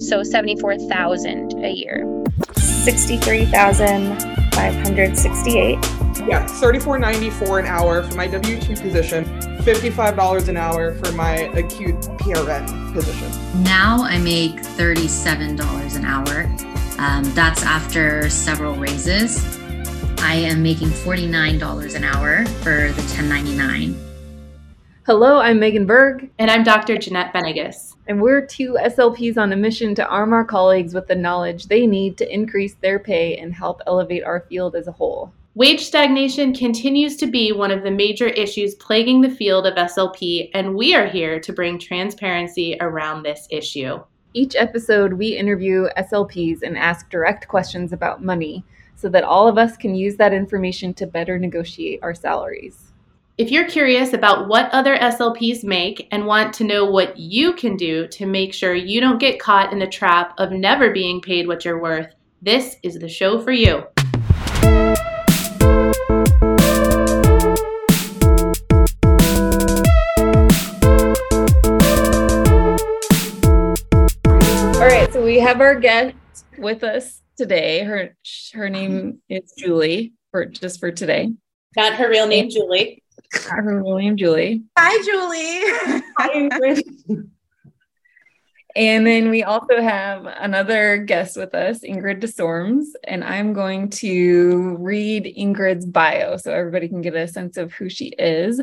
So 74,000 a year. 63,568. Yeah, 34.94 an hour for my W2 position, $55 an hour for my acute PRN position. Now I make $37 an hour. Um, that's after several raises. I am making $49 an hour for the 1099. Hello, I'm Megan Berg. And I'm Dr. Jeanette Benigas. And we're two SLPs on a mission to arm our colleagues with the knowledge they need to increase their pay and help elevate our field as a whole. Wage stagnation continues to be one of the major issues plaguing the field of SLP, and we are here to bring transparency around this issue. Each episode, we interview SLPs and ask direct questions about money so that all of us can use that information to better negotiate our salaries. If you're curious about what other SLPs make and want to know what you can do to make sure you don't get caught in the trap of never being paid what you're worth, this is the show for you. All right, so we have our guest with us today. Her her name is Julie for just for today. Not her real name, Julie. Her real name, Julie. Hi, Julie. Hi, Ingrid. and then we also have another guest with us, Ingrid Desormes, and I'm going to read Ingrid's bio so everybody can get a sense of who she is.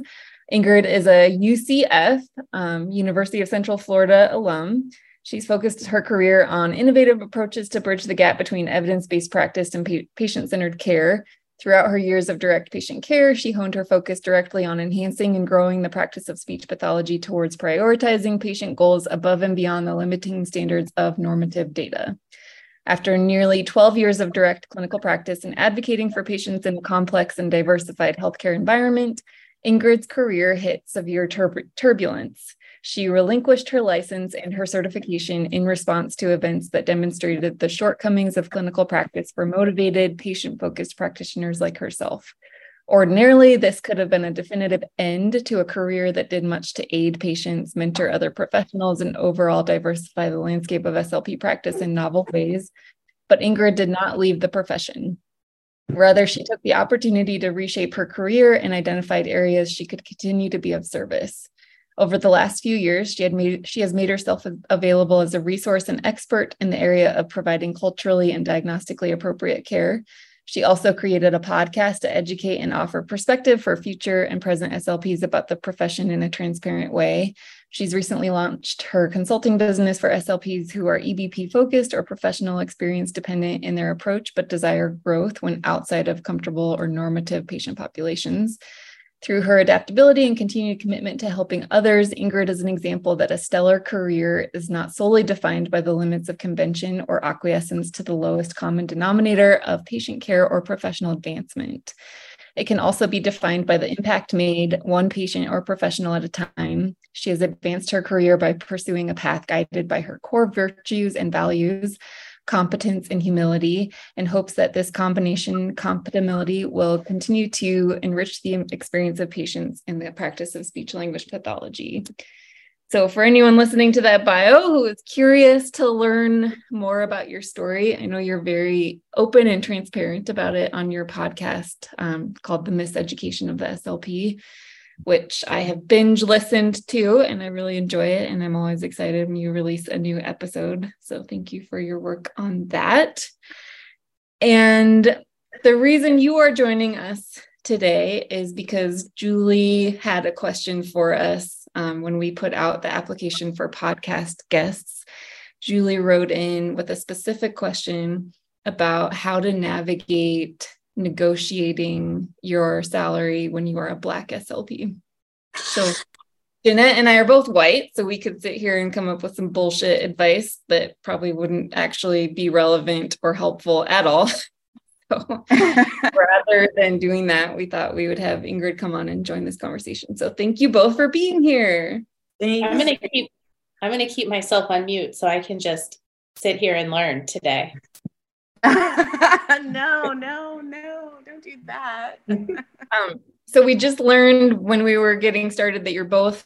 Ingrid is a UCF, um, University of Central Florida alum. She's focused her career on innovative approaches to bridge the gap between evidence based practice and pa- patient centered care. Throughout her years of direct patient care, she honed her focus directly on enhancing and growing the practice of speech pathology towards prioritizing patient goals above and beyond the limiting standards of normative data. After nearly 12 years of direct clinical practice and advocating for patients in a complex and diversified healthcare environment, Ingrid's career hit severe tur- turbulence. She relinquished her license and her certification in response to events that demonstrated the shortcomings of clinical practice for motivated, patient focused practitioners like herself. Ordinarily, this could have been a definitive end to a career that did much to aid patients, mentor other professionals, and overall diversify the landscape of SLP practice in novel ways. But Ingrid did not leave the profession. Rather, she took the opportunity to reshape her career and identified areas she could continue to be of service. Over the last few years, she had made she has made herself available as a resource and expert in the area of providing culturally and diagnostically appropriate care. She also created a podcast to educate and offer perspective for future and present SLPs about the profession in a transparent way. She's recently launched her consulting business for SLPs who are EBP focused or professional experience dependent in their approach, but desire growth when outside of comfortable or normative patient populations. Through her adaptability and continued commitment to helping others, Ingrid is an example that a stellar career is not solely defined by the limits of convention or acquiescence to the lowest common denominator of patient care or professional advancement. It can also be defined by the impact made one patient or professional at a time. She has advanced her career by pursuing a path guided by her core virtues and values competence and humility and hopes that this combination compatibility will continue to enrich the experience of patients in the practice of speech language pathology. So for anyone listening to that bio who is curious to learn more about your story i know you're very open and transparent about it on your podcast um, called the miseducation of the slp which I have binge listened to and I really enjoy it. And I'm always excited when you release a new episode. So thank you for your work on that. And the reason you are joining us today is because Julie had a question for us um, when we put out the application for podcast guests. Julie wrote in with a specific question about how to navigate negotiating your salary when you are a black SLP. So Jeanette and I are both white, so we could sit here and come up with some bullshit advice that probably wouldn't actually be relevant or helpful at all. So rather than doing that, we thought we would have Ingrid come on and join this conversation. So thank you both for being here. Thanks. I'm gonna keep I'm gonna keep myself on mute so I can just sit here and learn today. no, no, no, don't do that. um, so we just learned when we were getting started that you're both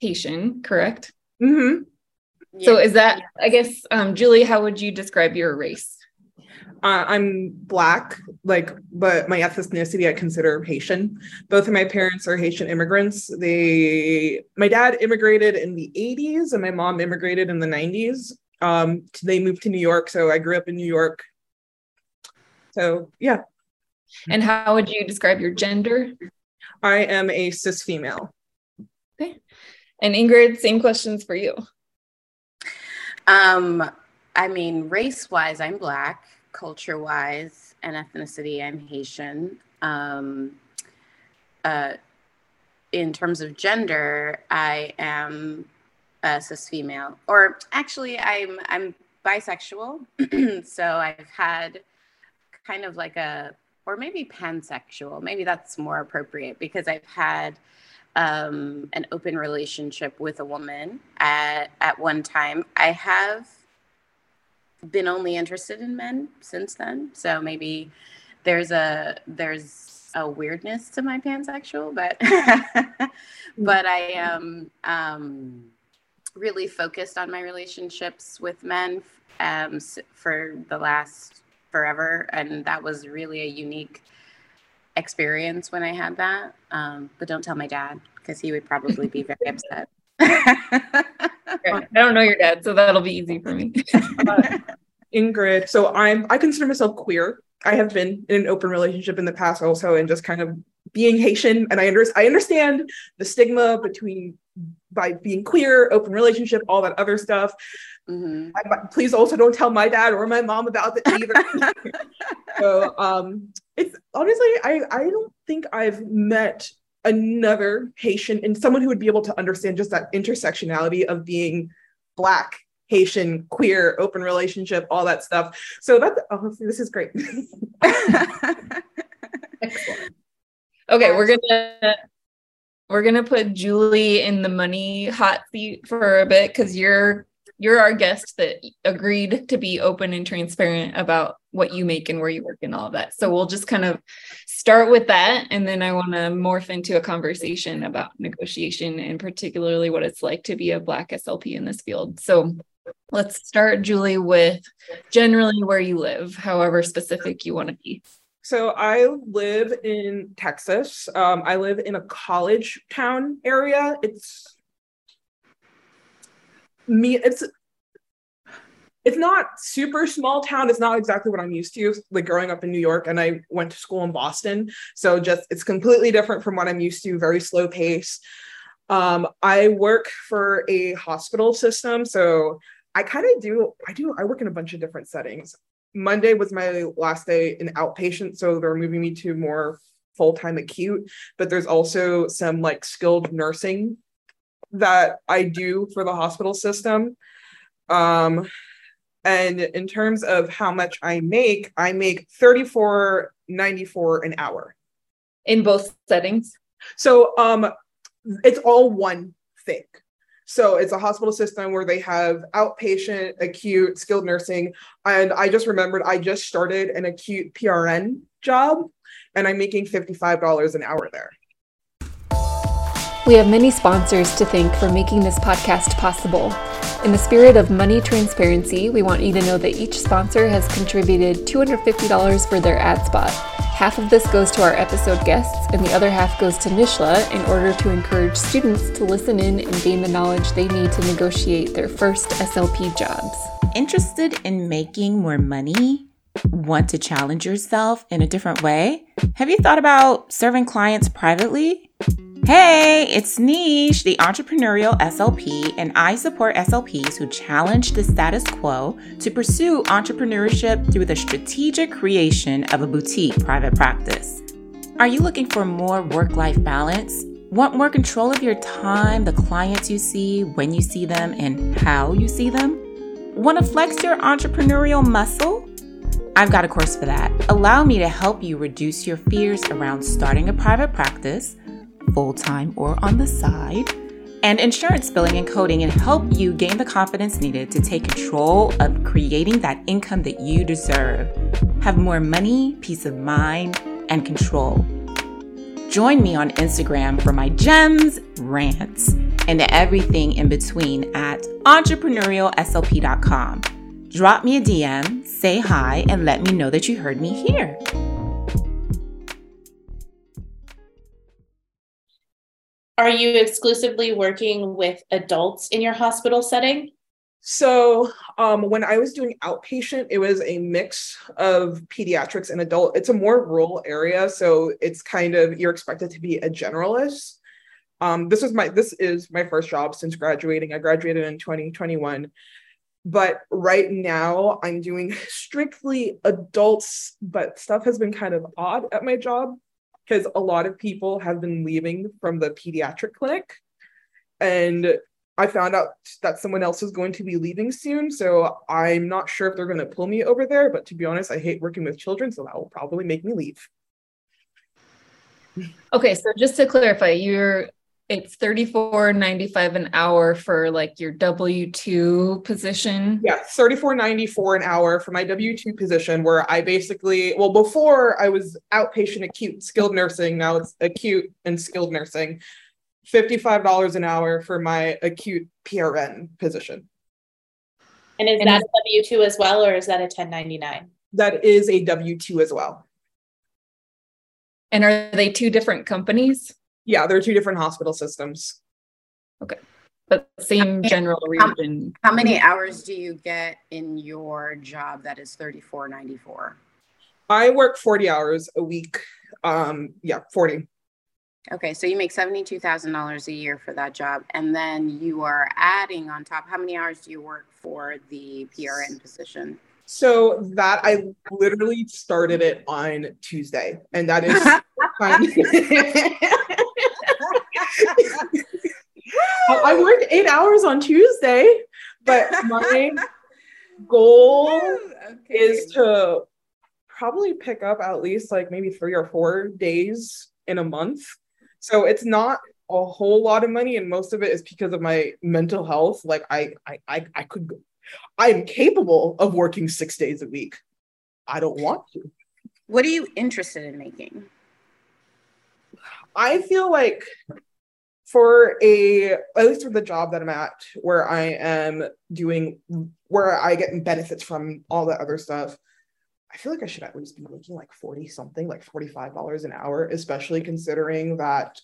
Haitian, correct? Mm-hmm. So is that, I guess, um, Julie, how would you describe your race? Uh, I'm black, like, but my ethnicity I consider Haitian. Both of my parents are Haitian immigrants. They, my dad immigrated in the 80s, and my mom immigrated in the 90s. Um, they moved to New York, so I grew up in New York. So yeah, And how would you describe your gender? I am a cis female. Okay. And Ingrid, same questions for you. Um, I mean, race wise, I'm black. Culture wise and ethnicity, I'm Haitian. Um, uh, in terms of gender, I am a cis female, or actually, I'm I'm bisexual. so I've had kind of like a, or maybe pansexual. Maybe that's more appropriate because I've had um, an open relationship with a woman at at one time. I have been only interested in men since then, so maybe there's a there's a weirdness to my pansexual, but but I am um, really focused on my relationships with men um, for the last forever, and that was really a unique experience when I had that. Um, but don't tell my dad because he would probably be very upset. I don't know your dad, so that'll be easy for me. Ingrid. So I'm I consider myself queer. I have been in an open relationship in the past also, and just kind of being Haitian, and I under, I understand the stigma between by being queer, open relationship, all that other stuff. Mhm. I, please also don't tell my dad or my mom about it either. so um, it's honestly, I I don't think I've met another Haitian and someone who would be able to understand just that intersectionality of being black Haitian, queer, open relationship, all that stuff. So that's oh, this is great. Excellent. Okay, we're gonna we're gonna put Julie in the money hot seat for a bit because you're you're our guest that agreed to be open and transparent about what you make and where you work and all of that. So we'll just kind of start with that, and then I want to morph into a conversation about negotiation and particularly what it's like to be a Black SLP in this field. So let's start, Julie, with generally where you live, however specific you want to be. So I live in Texas. Um, I live in a college town area. It's me. It's it's not super small town. It's not exactly what I'm used to. Like growing up in New York, and I went to school in Boston, so just it's completely different from what I'm used to. Very slow pace. Um, I work for a hospital system, so I kind of do. I do. I work in a bunch of different settings. Monday was my last day in outpatient, so they're moving me to more full time acute. But there's also some like skilled nursing that I do for the hospital system. Um, and in terms of how much I make, I make thirty four ninety four an hour. In both settings. So um, it's all one thing. So it's a hospital system where they have outpatient, acute, skilled nursing. And I just remembered I just started an acute PRN job and I'm making $55 an hour there. We have many sponsors to thank for making this podcast possible. In the spirit of money transparency, we want you to know that each sponsor has contributed $250 for their ad spot. Half of this goes to our episode guests, and the other half goes to NSSLHA in order to encourage students to listen in and gain the knowledge they need to negotiate their first SLP jobs. Interested in making more money? Want to challenge yourself in a different way? Have you thought about serving clients privately? Hey, it's Niche, the entrepreneurial SLP, and I support SLPs who challenge the status quo to pursue entrepreneurship through the strategic creation of a boutique private practice. Are you looking for more work life balance? Want more control of your time, the clients you see, when you see them, and how you see them? Want to flex your entrepreneurial muscle? I've got a course for that. Allow me to help you reduce your fears around starting a private practice, full time or on the side, and insurance billing and coding, and help you gain the confidence needed to take control of creating that income that you deserve. Have more money, peace of mind, and control. Join me on Instagram for my gems, rants, and everything in between at entrepreneurialslp.com. Drop me a DM, say hi, and let me know that you heard me here. Are you exclusively working with adults in your hospital setting? So, um, when I was doing outpatient, it was a mix of pediatrics and adult. It's a more rural area, so it's kind of you're expected to be a generalist. Um, this is my this is my first job since graduating. I graduated in 2021, but right now I'm doing strictly adults. But stuff has been kind of odd at my job because a lot of people have been leaving from the pediatric clinic, and I found out that someone else is going to be leaving soon. So I'm not sure if they're going to pull me over there. But to be honest, I hate working with children. So that will probably make me leave. Okay. So just to clarify, you're it's 34.95 an hour for like your W2 position. Yeah, 34.94 an hour for my W2 position where I basically well before I was outpatient acute skilled nursing, now it's acute and skilled nursing. $55 an hour for my acute PRN position. And is And that is- a W two as well, or is that a ten ninety nine? That is a W 2 as well. And are they two different companies? Yeah, there are two different hospital systems. Okay. But same general How- region. How many hours do you get in your job that is thirty-four ninety-four? I work 40 hours a week. Um, yeah, 40. Okay, so you make seventy-two thousand dollars a year for that job, and then you are adding on top. How many hours do you work for the PRN position? So that I literally started it on Tuesday, and that is I I worked eight hours on Tuesday, but my goal is to probably pick up at least like maybe three or four days in a month. So it's not a whole lot of money, and most of it is because of my mental health. Like I, I, I, I could, I am capable of working six days a week. I don't want to. What are you interested in making? I feel like for a at least for the job that I'm at, where I am doing where I get benefits from all that other stuff, I feel like I should at least be making like 40 something, like $45 an hour, especially considering that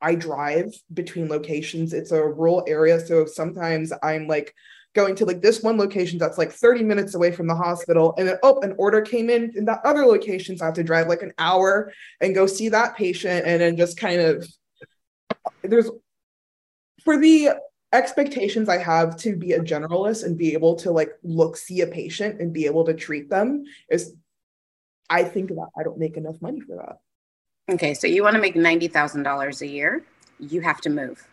I drive between locations. It's a rural area. So sometimes I'm like going to like this one location that's like 30 minutes away from the hospital. And then, oh, an order came in in that other location. So I have to drive like an hour and go see that patient and then just kind of there's for the expectations I have to be a generalist and be able to like look see a patient and be able to treat them is I think that I don't make enough money for that. Okay, so you want to make ninety thousand dollars a year. You have to move.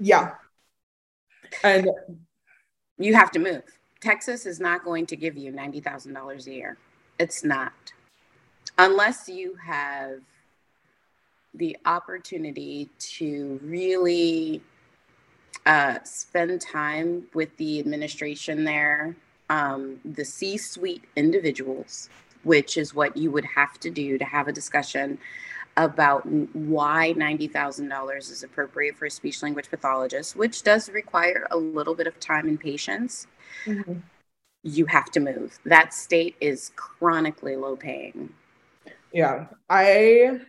Yeah. And You have to move. Texas is not going to give you ninety thousand dollars a year. It's not, unless you have the opportunity to really uh, spend time with the administration there, um, the C-suite individuals, which is what you would have to do to have a discussion about why $90,000 is appropriate for a speech language pathologist, which does require a little bit of time and patience. Mm-hmm. You have to move. That state is chronically low paying. Yeah, I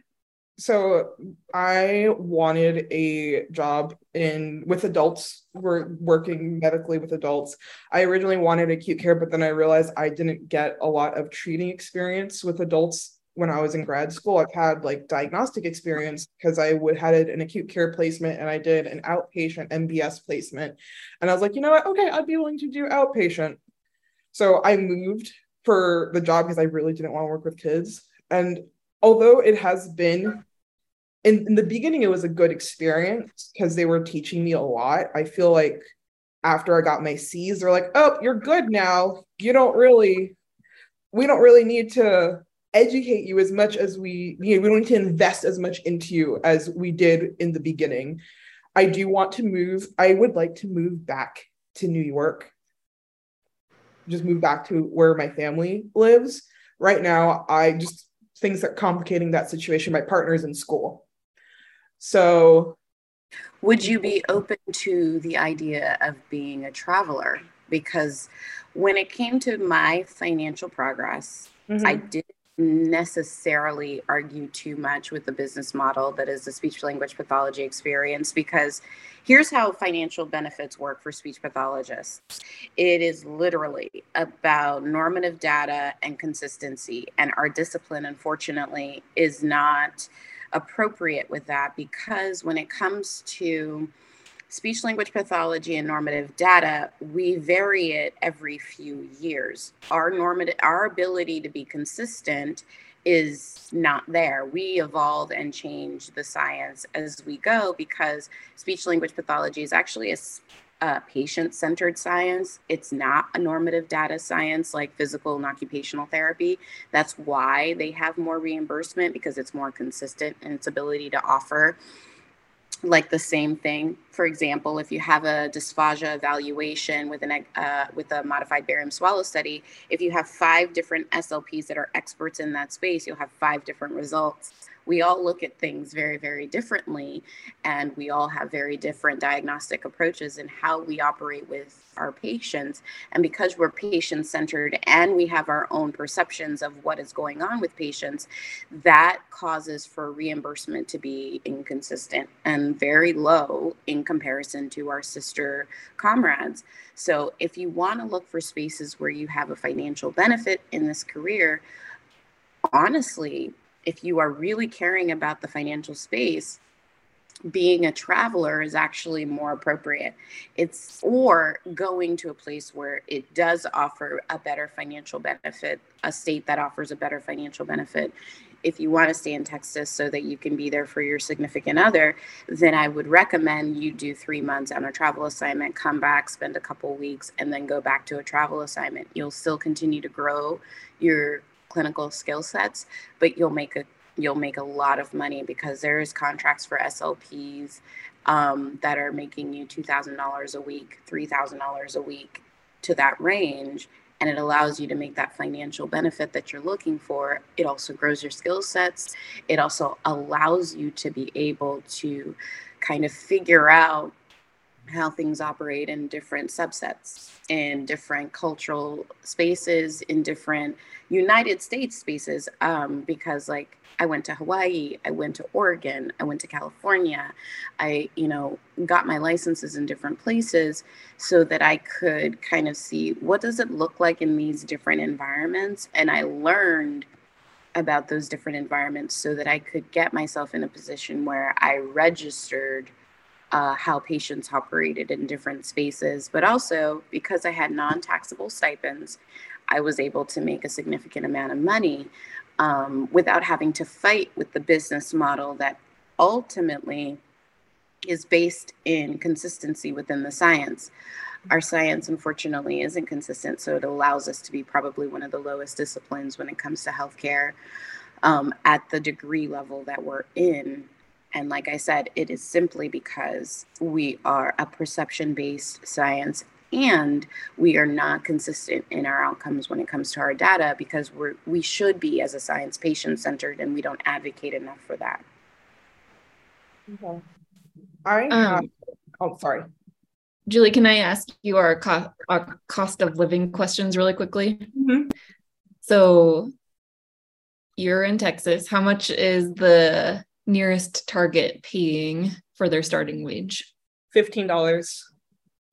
so I wanted a job in with adults. We're working medically with adults. I originally wanted acute care, but then I realized I didn't get a lot of treating experience with adults when I was in grad school. I've had like diagnostic experience because I would had an acute care placement and I did an outpatient MBS placement. And I was like, you know what? Okay, I'd be willing to do outpatient. So I moved for the job because I really didn't want to work with kids. And although it has been in, in the beginning, it was a good experience because they were teaching me a lot. I feel like after I got my C's, they're like, oh, you're good now. You don't really, we don't really need to educate you as much as we you know, we don't need to invest as much into you as we did in the beginning. I do want to move. I would like to move back to New York. Just move back to where my family lives. Right now, I just things that complicating that situation. My partner's in school. So Would you be open to the idea of being a traveler? Because when it came to my financial progress, Mhm. I didn't necessarily argue too much with the business model that is the speech language pathology experience because here's how financial benefits work for speech pathologists. It is literally about normative data and consistency and our discipline unfortunately is not appropriate with that because when it comes to speech language pathology and normative data we vary it every few years. Our normative our ability to be consistent is not there. We evolve and change the science as we go because speech language pathology is actually a a patient-centered science. It's not a normative data science like physical and occupational therapy. That's why they have more reimbursement because it's more consistent in its ability to offer like the same thing. For example, if you have a dysphagia evaluation with an uh, with a modified barium swallow study, if you have five different SLPs that are experts in that space, you'll have five different results. We all look at things very, very differently, and we all have very different diagnostic approaches in how we operate with our patients. And because we're patient centered and we have our own perceptions of what is going on with patients, that causes for reimbursement to be inconsistent and very low in comparison to our sister comrades. So, if you want to look for spaces where you have a financial benefit in this career, honestly, if you are really caring about the financial space, being a traveler is actually more appropriate. It's or going to a place where it does offer a better financial benefit, a state that offers a better financial benefit. If you want to stay in Texas so that you can be there for your significant other, then I would recommend you do three months on a travel assignment, come back, spend a couple weeks, and then go back to a travel assignment. You'll still continue to grow your clinical skill sets, but you'll make a you'll make a lot of money because there's contracts for SLPs um, that are making you $2,000 a week, $3,000 a week to that range. And it allows you to make that financial benefit that you're looking for. It also grows your skill sets. It also allows you to be able to kind of figure out how things operate in different subsets, in different cultural spaces, in different United States spaces. Um, because, like, I went to Hawaii, I went to Oregon, I went to California. I, you know, got my licenses in different places so that I could kind of see what does it look like in these different environments and I learned about those different environments so that I could get myself in a position where I registered uh, how patients operated in different spaces, but also because I had non taxable stipends, I was able to make a significant amount of money um, without having to fight with the business model that ultimately is based in consistency within the science. Our science, unfortunately, isn't consistent, so it allows us to be probably one of the lowest disciplines when it comes to healthcare um, at the degree level that we're in. And like I said, it is simply because we are a perception based science and we are not consistent in our outcomes when it comes to our data because we're we should be as a science patient centered and we don't advocate enough for that Okay. I have, Um, oh, sorry. Julie, can I ask you our, co- our cost of living questions really quickly? Mhm. So you're in Texas. How much is the nearest Target paying for their starting wage? $15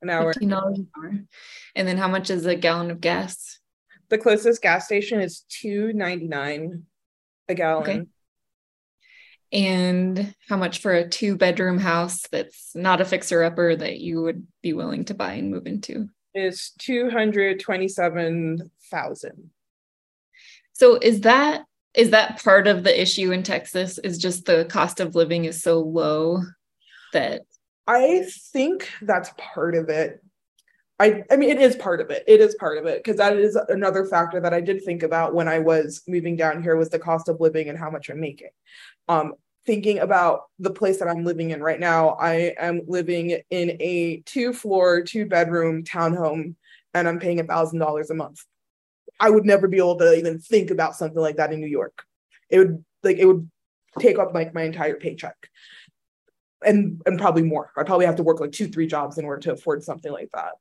an hour. $15 an hour. And then how much is a gallon of gas? The closest gas station is $2.99 a gallon. Okay. And how much for a two bedroom house that's not a fixer upper that you would be willing to buy and move into? Is 227,000. So is that is that part of the issue in Texas is just the cost of living is so low that I think that's part of it. I, I mean, it is part of it. It is part of it because that is another factor that I did think about when I was moving down here was the cost of living and how much I'm making. Um, thinking about the place that I'm living in right now, I am living in a two floor, two bedroom townhome, and I'm paying a thousand dollars a month. I would never be able to even think about something like that in New York. It would like it would take up like my entire paycheck. And and probably more. I probably have to work like two, three jobs in order to afford something like that.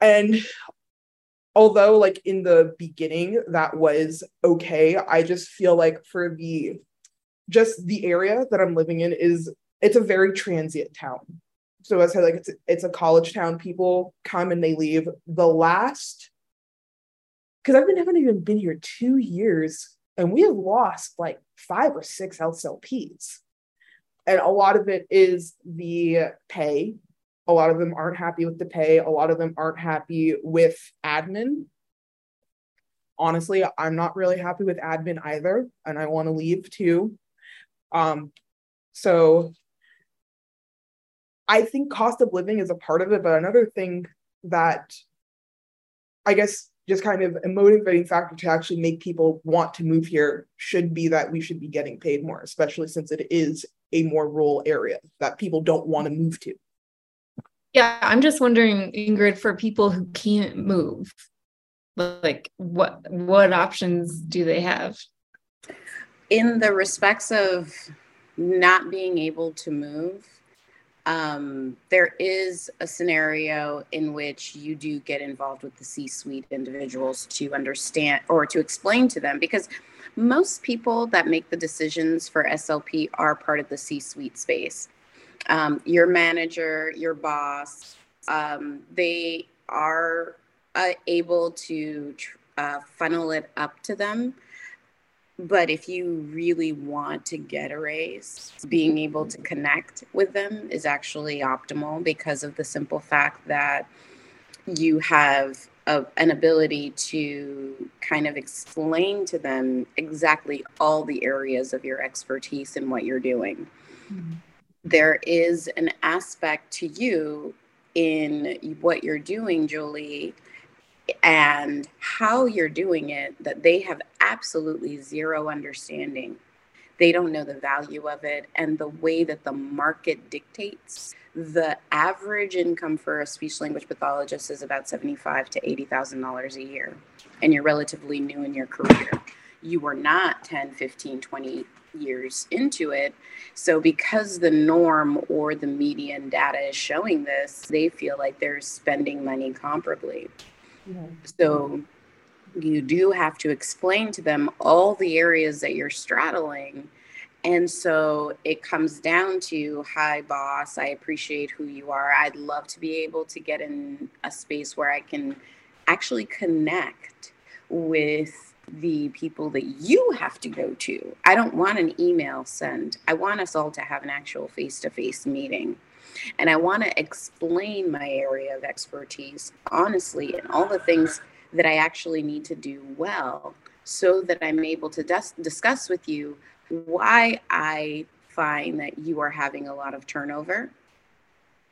And although like in the beginning that was okay, I just feel like for the just the area that I'm living in is it's a very transient town. So as I said, like it's it's a college town. People come and they leave. The last because I've been haven't even been here two years, and we have lost like five or six SLPs and a lot of it is the pay. A lot of them aren't happy with the pay. A lot of them aren't happy with admin. Honestly i'm not really happy with admin either and i want to leave too. Um so i think cost of living is a part of it but another thing that i guess just kind of a motivating factor to actually make people want to move here should be that we should be getting paid more especially since it is a more rural area that people don't want to move to. Yeah, I'm just wondering, Ingrid, for people who can't move, like what what options do they have? In the respects of not being able to move, um, there is a scenario in which you do get involved with the C-suite individuals to understand or to explain to them because most people that make the decisions for SLP are part of the C suite space. Um, your manager, your boss, um, they are uh, able to uh, funnel it up to them. But if you really want to get a raise, being able to connect with them is actually optimal because of the simple fact that you have a, an ability to kind of explain to them exactly all the areas of your expertise and what you're doing. Mm-hmm. There is an aspect to you in what you're doing, Julie, and how you're doing it that they have absolutely zero understanding. They don't know the value of it and the way that the market dictates the average income for a speech language pathologist is about seventy-five to eighty thousand dollars a year, and you're relatively new in your career. You are not 10, 15, 20 years into it. So, because the norm or the median data is showing this, they feel like they're spending money comparably. So, you do have to explain to them all the areas that you're straddling and so it comes down to, hi, boss, I appreciate who you are. I'd love to be able to get in a space where I can actually connect with the people that you have to go to. I don't want an email send. I want us all to have an actual face to face meeting. And I want to explain my area of expertise honestly and all the things that I actually need to do well so that I'm able to dis- discuss with you why I find that you are having a lot of turnover.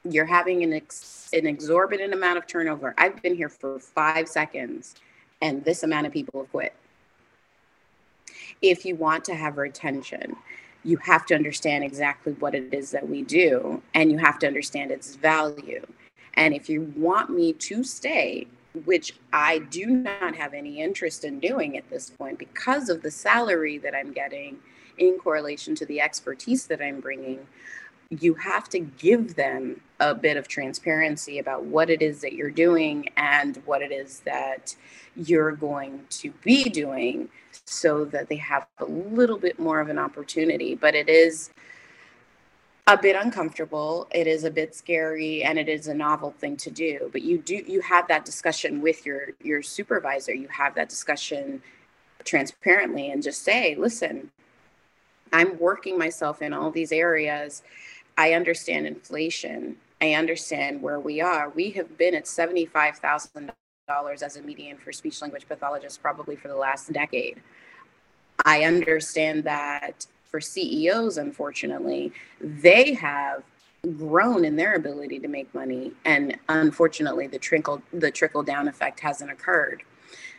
You're having an, ex- an exorbitant amount of turnover. I've been here for five seconds and this amount of people have quit. If you want to have retention, you have to understand exactly what it is that we do and you have to understand its value. And if you want me to stay, which I do not have any interest in doing at this point because of the salary that I'm getting in correlation to the expertise that I'm bringing, you have to give them a bit of transparency about what it is that you're doing and what it is that you're going to be doing so that they have a little bit more of an opportunity. But it is a bit uncomfortable it is a bit scary and it is a novel thing to do but you do you have that discussion with your your supervisor you have that discussion transparently and just say listen I'm working myself in all these areas. I understand inflation. I understand where we are. We have been at $75,000 as a median for speech language pathologists probably for the last decade. I understand that for CEOs, unfortunately, they have grown in their ability to make money and unfortunately the trickle the trickle down effect hasn't occurred.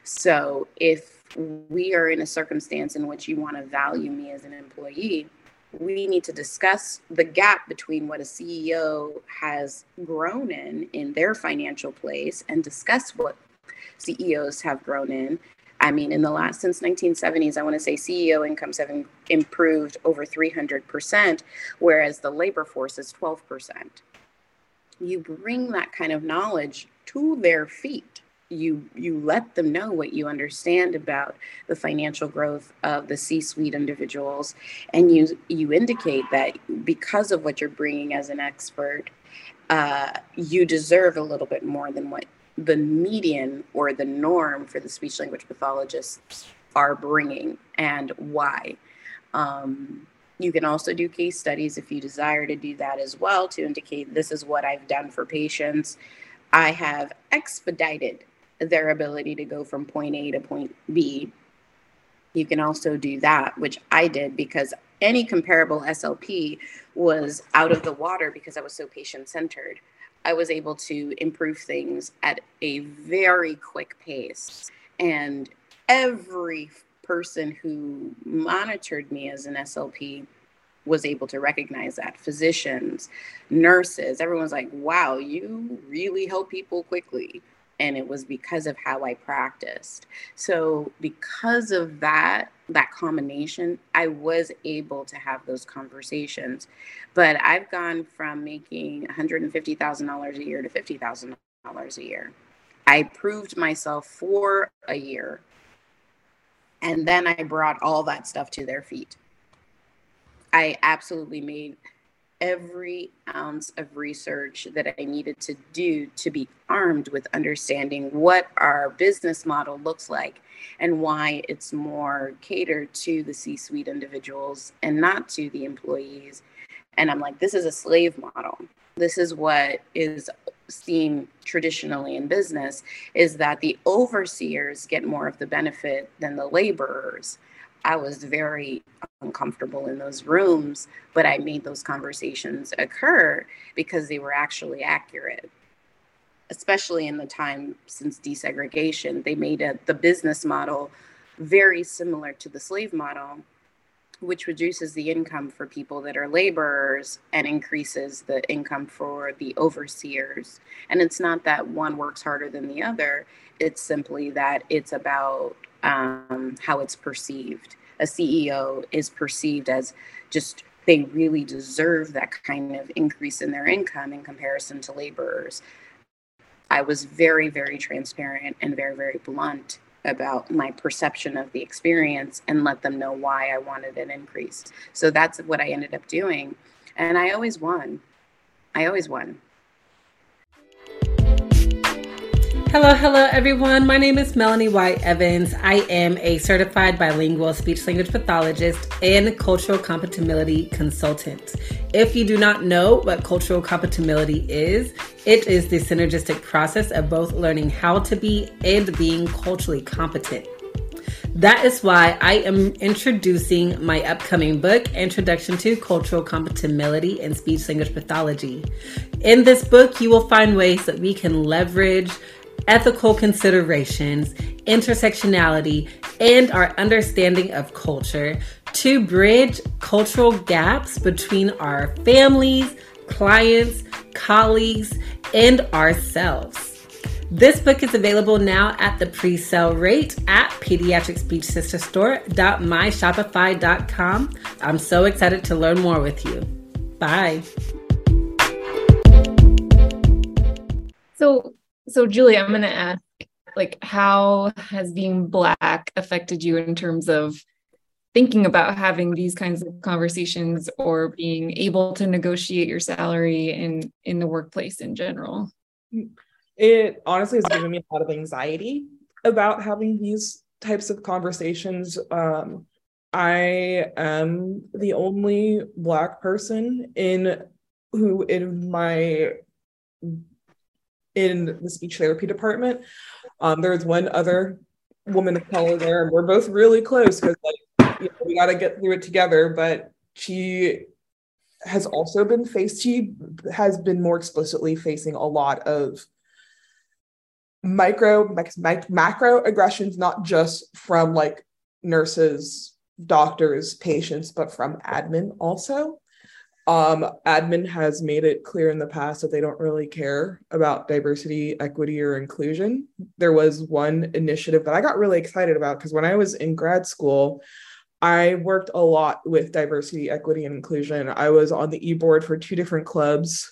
So if we are in a circumstance in which you want to value me as an employee, we need to discuss the gap between what a CEO has grown in in their financial place and discuss what CEOs have grown in I mean, in the last since 1970s, I want to say CEO incomes have in, improved over 300%, whereas the labor force is 12%. You bring that kind of knowledge to their feet. You you let them know what you understand about the financial growth of the C-suite individuals, and you you indicate that because of what you're bringing as an expert, uh, you deserve a little bit more than what the median or the norm for the speech language pathologists are bringing and why. Um, you can also do case studies if you desire to do that as well to indicate this is what I've done for patients. I have expedited their ability to go from point A to point B. You can also do that, which I did because any comparable SLP was out of the water because I was so patient centered. I was able to improve things at a very quick pace. And every person who monitored me as an SLP was able to recognize that. Physicians, nurses, everyone's like, wow, you really help people quickly and it was because of how I practiced. So because of that that combination, I was able to have those conversations. But I've gone from making $150,000 a year to $50,000 a year. I proved myself for a year and then I brought all that stuff to their feet. I absolutely made every ounce of research that I needed to do to be armed with understanding what our business model looks like and why it's more catered to the C suite individuals and not to the employees. And I'm like, this is a slave model. This is what is seen traditionally in business is that the overseers get more of the benefit than the laborers. I was very uncomfortable in those rooms, but I made those conversations occur because they were actually accurate. Especially in the time since desegregation, they made a, the business model very similar to the slave model, which reduces the income for people that are laborers and increases the income for the overseers. And it's not that one works harder than the other, it's simply that it's about um, how it's perceived. A CEO is perceived as just they really deserve that kind of increase in their income in comparison to laborers. I was very, very transparent and very, very blunt about my perception of the experience and let them know why I wanted an increase. So that's what I ended up doing. And I always won. I always won. Hello, hello, everyone. My name is Melanie White Evans. I am a certified bilingual speech language pathologist and cultural compatibility consultant. If you do not know what cultural compatibility is, it is the synergistic process of both learning how to be and being culturally competent. That is why I am introducing my upcoming book, Introduction to Cultural Compatibility and Speech Language Pathology. In this book, you will find ways that we can leverage ethical considerations, intersectionality, and our understanding of culture to bridge cultural gaps between our families, clients, colleagues, and ourselves. This book is available now at the pre-sale rate at pediatricspeechsisterstore.myshopify.com. I'm so excited to learn more with you. Bye. So so Julie, I'm going to ask like how has being black affected you in terms of thinking about having these kinds of conversations or being able to negotiate your salary in in the workplace in general? It honestly has given me a lot of anxiety about having these types of conversations. Um, I am the only black person in who in my in the speech therapy department. Um, one other woman of color there, and we're both really close because like you know, we got to get through it together. But she has also been faced. She has been more explicitly facing a lot of micro macro aggressions, not just from like nurses, doctors, patients, but from admin also. Um, admin has made it clear in the past that they don't really care about diversity, equity, or inclusion. There was one initiative that I got really excited about because when I was in grad school, I worked a lot with diversity, equity, and inclusion. I was on the e board for two different clubs.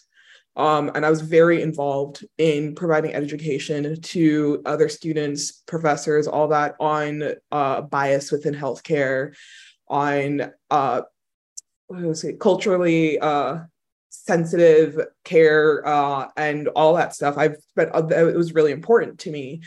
Um, and I was very involved in providing education to other students, professors, all that on uh, bias within healthcare, on uh, what was it, culturally uh, sensitive care uh, and all that stuff. I've spent uh, it was really important to me.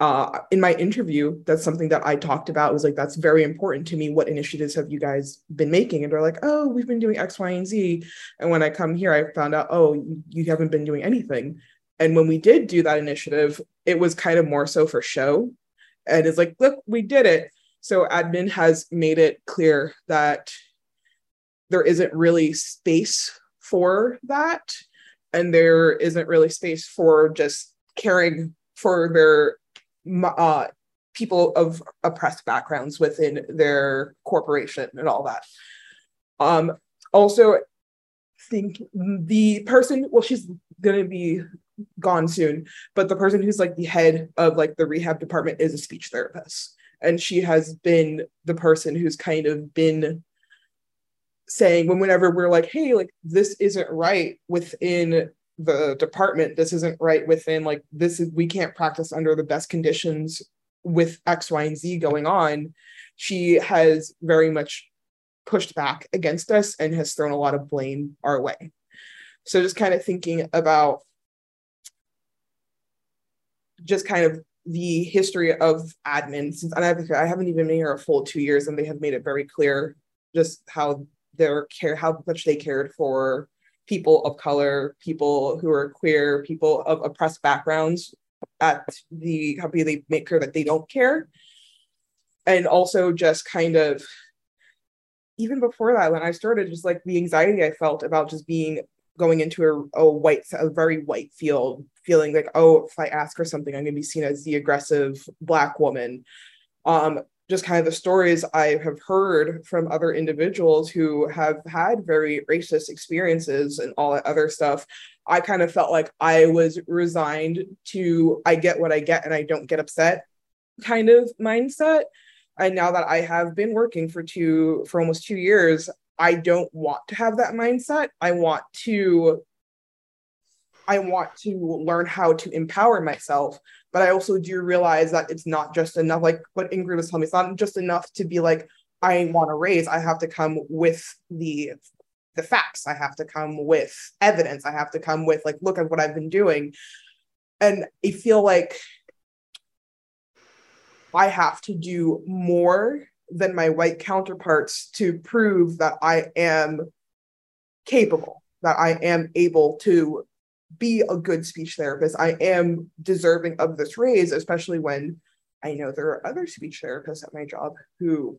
Uh, in my interview, that's something that I talked about. It was like that's very important to me. What initiatives have you guys been making? And they're like, oh, we've been doing X, Y, and Z. And when I come here, I found out, oh, you haven't been doing anything. And when we did do that initiative, it was kind of more so for show. And it's like, look, we did it. So admin has made it clear that there isn't really space for that. And there isn't really space for just caring for their uh, people of oppressed backgrounds within their corporation and all that. Um also think the person well she's going to be gone soon but the person who's like the head of like the rehab department is a speech therapist. And she has been the person who's kind of been saying when whenever we're like hey like this isn't right within the department. This isn't right within like this is we can't practice under the best conditions with x y and z going on. She has very much pushed back against us and has thrown a lot of blame our way. So just kind of thinking about just kind of the history of admin. Since I haven't even been here a full two years and they have made it very clear just how their care, how much they cared for people of color, people who are queer, people of oppressed backgrounds at the company. They make sure that they don't care. And also just kind of even before that, when I started, just like the anxiety I felt about just being going into a, a white, a very white field, feeling like, oh, if I ask her something, I'm going to be seen as the aggressive black woman. Um, just kind of the stories I have heard from other individuals who have had very racist experiences and all that other stuff, I kind of felt like I was resigned to I get what I get and I don't get upset kind of mindset. And now that I have been working for two for almost two years, I don't want to have that mindset. I want to I want to learn how to empower myself but I also do realize that it's not just enough, like what Ingrid was telling me, it's not just enough to be like, I want to raise. I have to come with the the facts. I have to come with evidence. I have to come with like, look at what I've been doing. And I feel like I have to do more than my white counterparts to prove that I am capable, that I am able to be a good speech therapist. I am deserving of this raise, especially when I know there are other speech therapists at my job who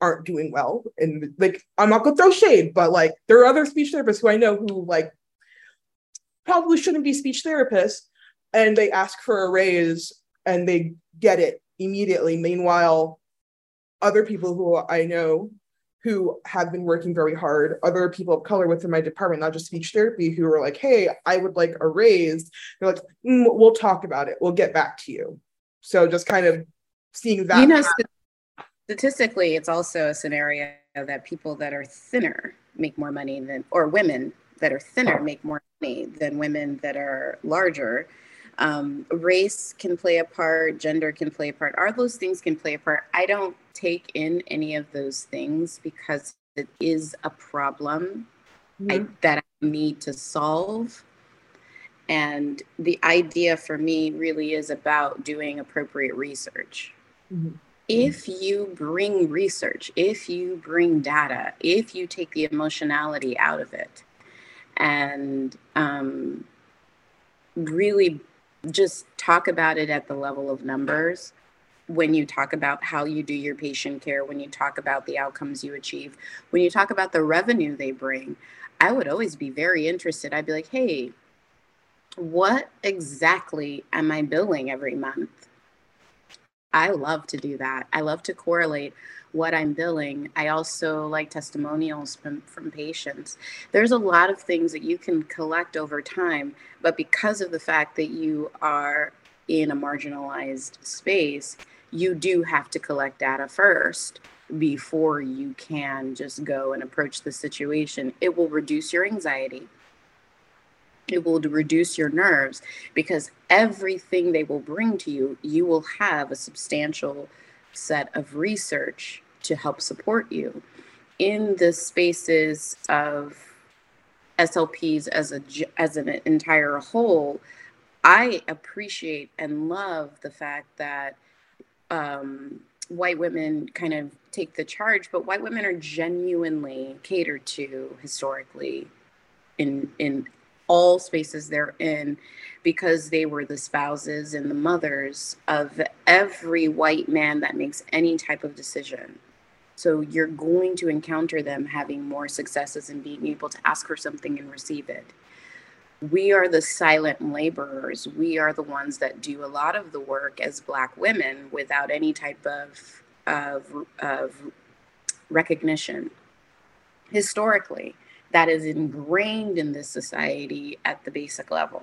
aren't doing well. And like, I'm not gonna throw shade, but like, there are other speech therapists who I know who like probably shouldn't be speech therapists, and they ask for a raise and they get it immediately. Meanwhile, other people who I know who have been working very hard, other people of color within my department, not just speech therapy, who are like, hey, I would like a raise. They're like, mm, we'll talk about it. We'll get back to you. So just kind of seeing that. You know, statistically, it's also a scenario that people that are thinner make more money than, or women that are thinner make more money than women that are larger. Um, race can play a part, gender can play a part. All those things can play a part. I don't take in any of those things because it is a problem mm-hmm. I, that I need to solve. And the idea for me really is about doing appropriate research. Mm-hmm. If you bring research, if you bring data, if you take the emotionality out of it, and um, really just talk about it at the level of numbers, when you talk about how you do your patient care, when you talk about the outcomes you achieve, when you talk about the revenue they bring, I would always be very interested. I'd be like, hey, what exactly am I billing every month? I love to do that. I love to correlate what I'm billing. I also like testimonials from, from patients. There's a lot of things that you can collect over time, but because of the fact that you are in a marginalized space, you do have to collect data first before you can just go and approach the situation. It will reduce your anxiety. It will reduce your nerves because everything they will bring to you, you will have a substantial set of research to help support you in the spaces of SLPs as a as an entire whole. I appreciate and love the fact that um, white women kind of take the charge, but white women are genuinely catered to historically in in all spaces they're in because they were the spouses and the mothers of every white man that makes any type of decision. So you're going to encounter them having more successes and being able to ask for something and receive it. We are the silent laborers. We are the ones that do a lot of the work as Black women without any type of, of, of recognition. Historically, that is ingrained in this society at the basic level.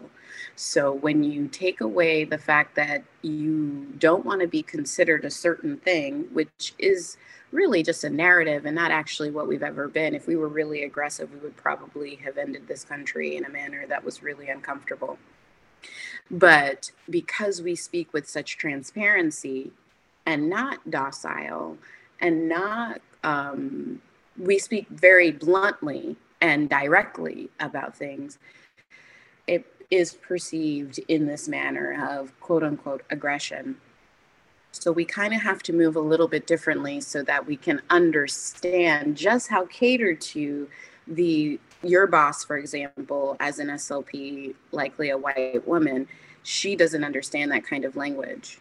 So when you take away the fact that you don't want to be considered a certain thing, which is really just a narrative and not actually what we've ever been. If we were really aggressive, we would probably have ended this country in a manner that was really uncomfortable. But because we speak with such transparency and not docile and not, um, we speak very bluntly and directly about things, it is perceived in this manner of quote unquote aggression so we kind of have to move a little bit differently so that we can understand just how catered to the your boss, for example, as an SLP, likely a white woman, she doesn't understand that kind of language.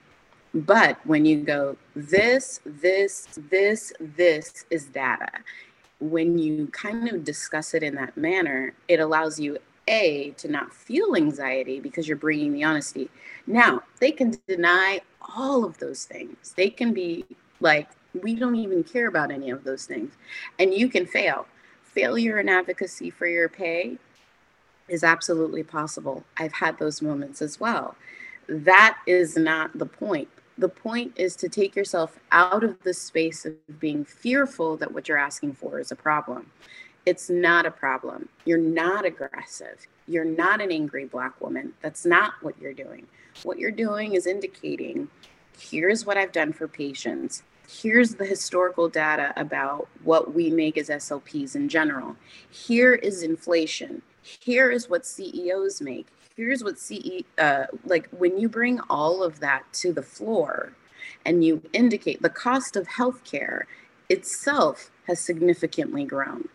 But when you go, this, this, this, this is data, when you kind of discuss it in that manner, it allows you a to not feel anxiety because you're bringing the honesty. Now they can deny all of those things. They can be like we don't even care about any of those things. And you can fail. Failure in advocacy for your pay is absolutely possible. I've had those moments as well. That is not the point. The point is to take yourself out of the space of being fearful that what you're asking for is a problem it's not a problem. You're not aggressive. You're not an angry Black woman. That's not what you're doing. What you're doing is indicating here's what I've done for patients. Here's the historical data about what we make as SLPs in general. Here is inflation. Here is what CEOs make. Here's what CE, uh, like when you bring all of that to the floor and you indicate the cost of healthcare itself has significantly grown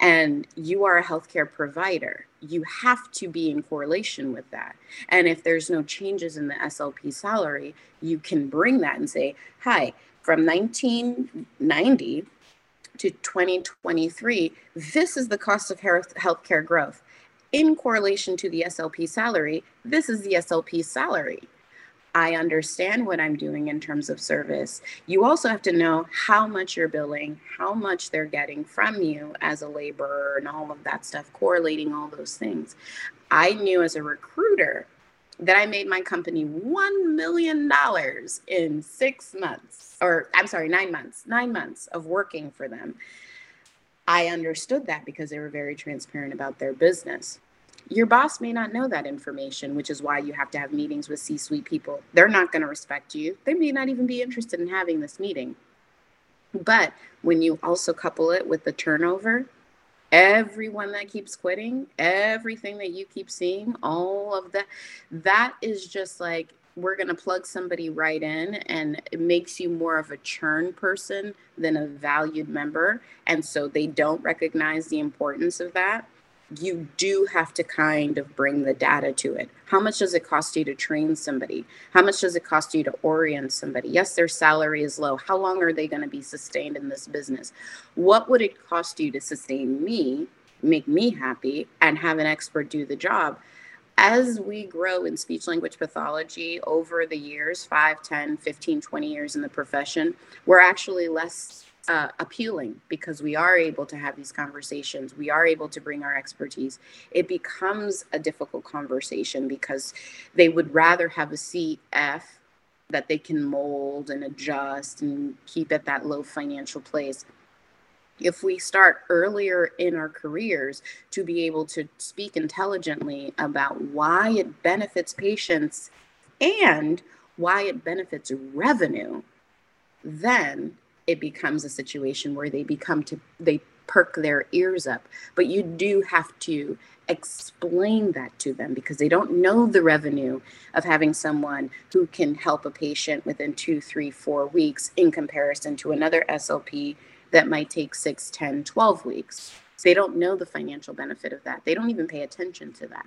and you are a healthcare provider, you have to be in correlation with that. And if there's no changes in the SLP salary, you can bring that and say, hi, from 1990 to 2023, this is the cost of health healthcare growth. In correlation to the SLP salary, this is the SLP salary. I understand what I'm doing in terms of service. You also have to know how much you're billing, how much they're getting from you as a laborer, and all of that stuff, correlating all those things. I knew as a recruiter that I made my company $1 million in six months, or I'm sorry, nine months, nine months of working for them. I understood that because they were very transparent about their business. Your boss may not know that information, which is why you have to have meetings with C suite people. They're not going to respect you. They may not even be interested in having this meeting. But when you also couple it with the turnover, everyone that keeps quitting, everything that you keep seeing, all of that, that is just like we're going to plug somebody right in and it makes you more of a churn person than a valued member. And so they don't recognize the importance of that you do have to kind of bring the data to it. How much does it cost you to train somebody? How much does it cost you to orient somebody? Yes, their salary is low. How long are they going to be sustained in this business? What would it cost you to sustain me, make me happy, and have an expert do the job? as we grow in speech language pathology over the years 5 10 15 20 years in the profession we're actually less uh, appealing because we are able to have these conversations. We are able to bring our expertise. It becomes a difficult conversation because they would rather have a CF that they can mold and adjust and keep at that low financial place. If we start earlier in our careers to be able to speak intelligently about why it benefits patients and why it benefits revenue, then it becomes a situation where they become to they perk their ears up. But you do have to explain that to them because they don't know the revenue of having someone who can help a patient within two three four weeks in comparison to another slp that might take 6 10 12 weeks. They don't know the financial benefit of that. They don't even pay attention to that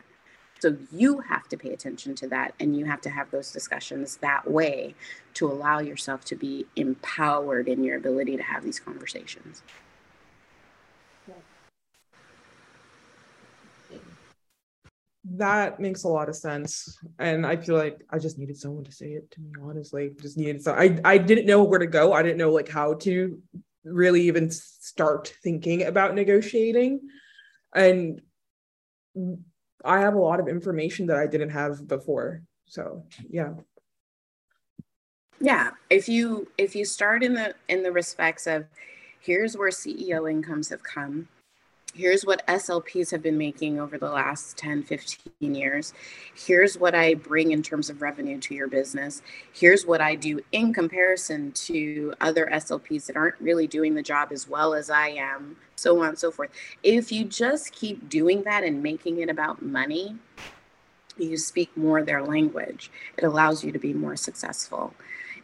so you have to pay attention to that and you have to have those discussions that way to allow yourself to be empowered in your ability to have these conversations. That makes a lot of sense. And I feel like I just needed someone to say it to me, honestly. Just needed so I I didn't know where to go. I didn't know like how to really even start thinking about negotiating. And I have a lot of information that I didn't have before. So yeah. Yeah. If you if you start in the in the respects of here's where CEO incomes have come, here's what SLPs have been making over the last 10, 15 years. Here's what I bring in terms of revenue to your business. Here's what I do in comparison to other SLPs that aren't really doing the job as well as I am, so on and so forth. If you just keep doing that and making it about money, you speak more their language. It allows you to be more successful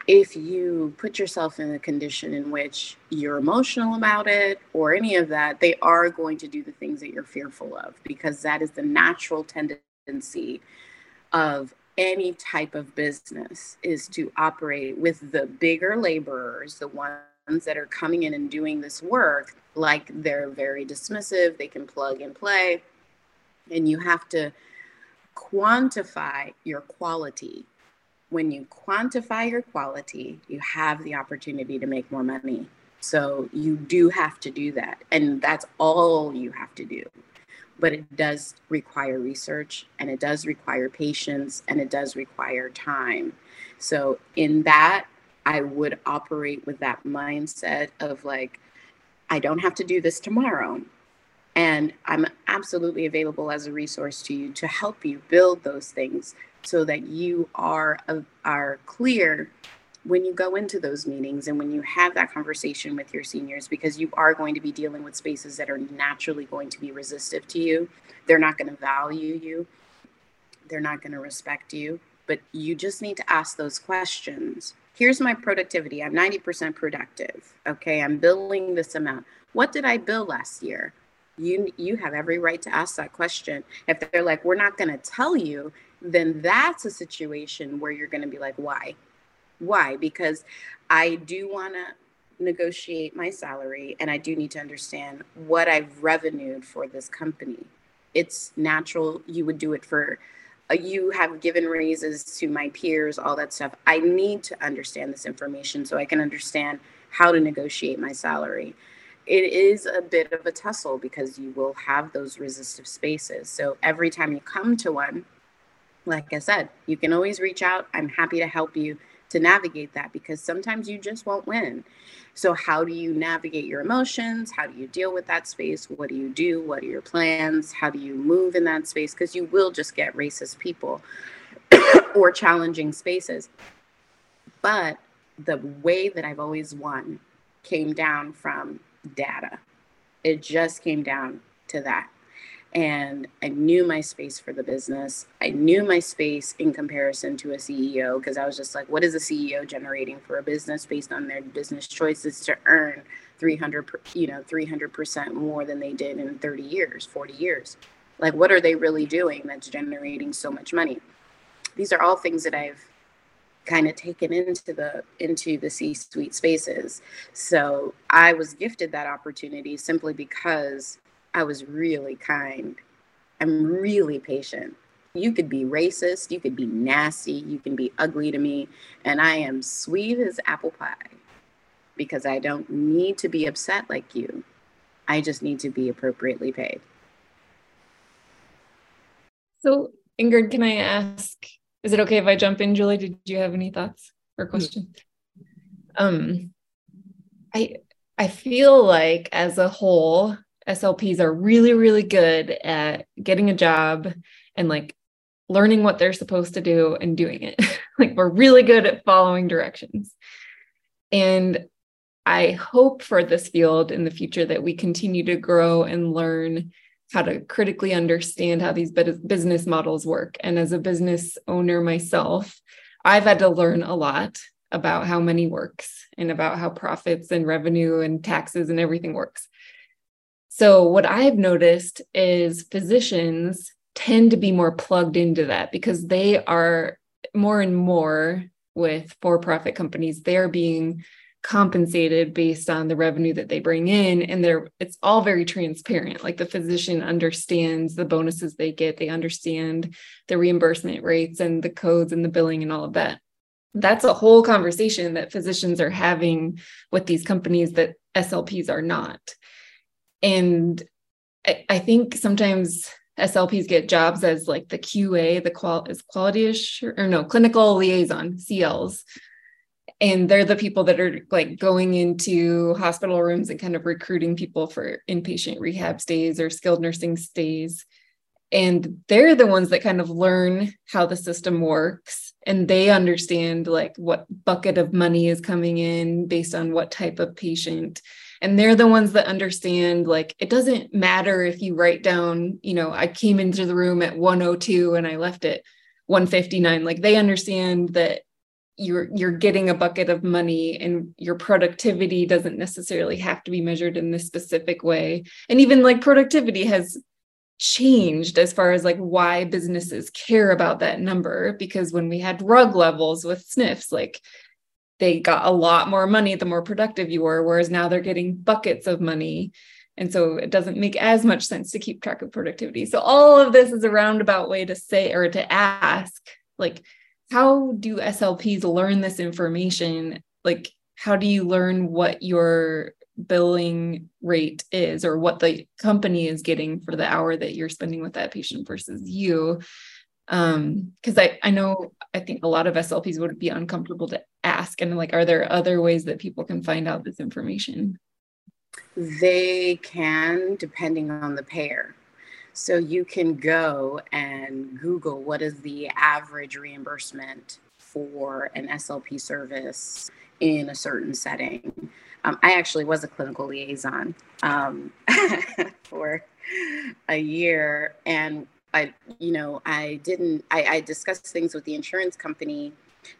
if you put yourself in a condition in which you're emotional about it or any of that, they are going to do the things that you're fearful of because that is the natural tendency of any type of business is to operate with the bigger laborers, the ones that are coming in and doing this work, like they're very dismissive, they can plug and play, and you have to quantify your quality when you quantify your quality, you have the opportunity to make more money. So you do have to do that. And that's all you have to do. But it does require research and it does require patience and it does require time. So, in that, I would operate with that mindset of like, I don't have to do this tomorrow. And I'm absolutely available as a resource to you to help you build those things so that you are uh, are clear when you go into those meetings and when you have that conversation with your seniors because you are going to be dealing with spaces that are naturally going to be resistive to you. They're not going to value you. They're not going to respect you. But you just need to ask those questions. Here's my productivity. I'm 90% productive okay? I'm billing this amount. What did i bill last year? You you have every right to ask that question. If they're like we're not going to tell you then that's a situation where you're going to be like, why? Why? Because I do want to negotiate my salary and I do need to understand what I've revenued for this company. It's natural you would do it for uh, you have given raises to my peers, all that stuff. I need to understand this information so I can understand how to negotiate my salary. It is a bit of a tussle because you will have those resistive spaces. So every time you come to one, like I said, you can always reach out. I'm happy to help you to navigate that because sometimes you just won't win. So, how do you navigate your emotions? How do you deal with that space? What do you do? What are your plans? How do you move in that space? Because you will just get racist people or challenging spaces. But the way that I've always won came down from data. It just came down to that and I knew my space for the business. I knew my space in comparison to a CEO because I was just like, what is a CEO generating for a business based on their business choices to earn 300, you know, 300% more than they did in 30 years, 40 years? Like, what are they really doing that's generating so much money? These are all things that I've kind of taken into the into the C-suite spaces. So I was gifted that opportunity simply because I was really kind. I'm really patient. You could be racist, you could be nasty, you can be ugly to me, and I am sweet as apple pie because I don't need to be upset like you. I just need to be appropriately paid. So, Ingrid, can I ask, is it okay if I jump in? Julie, did you have any thoughts or questions? Um, I I feel like as a whole, SLPs are really, really good at getting a job and like learning what they're supposed to do and doing it. like we're really good at following directions. And I hope for this field in the future that we continue to grow and learn how to critically understand how these business models work. And as a business owner myself, I've had to learn a lot about how money works and about how profits and revenue and taxes and everything works. So, what I've noticed is physicians tend to be more plugged into that because they are more and more with for profit companies, they're being compensated based on the revenue that they bring in and they're it's all very transparent. Like the physician understands the bonuses they get they understand the reimbursement rates and the codes and the billing and all of that. That's a whole conversation that physicians are having with these companies that slps are not and i, I think sometimes slps get jobs as like the qa the qual is quality assure or no clinical liaison cls and they're the people that are like going into hospital rooms and kind of recruiting people for inpatient rehab stays or skilled nursing stays. And they're the ones that kind of learn how the system works and they understand like what bucket of money is coming in based on what type of patient and they're the ones that understand like it doesn't matter if you write down you know i came into the room at 102 and i left at 159 like they understand that you're you're getting a bucket of money and your productivity doesn't necessarily have to be measured in this specific way. And even like productivity has changed as far as like why businesses care about that number because when we had RUG levels with SNFs like they got a lot more money the more productive you were whereas now they're getting buckets of money and so it doesn't make as much sense to keep track of productivity so all of this is a roundabout way to say or to ask like how do SLPs learn this information? Like, how do you learn what your billing rate is or what the company is getting for the hour that you're spending with that patient versus you? Um, because I, I know I think a lot of SLPs would be uncomfortable to ask. And like, are there other ways that people can find out this information? They can, depending on the payer. So you can go and Google what is the average reimbursement for an SLP service in a certain setting. Um, I actually was a clinical liaison um, for a year, and I, you know, I didn't. I, I discussed things with the insurance company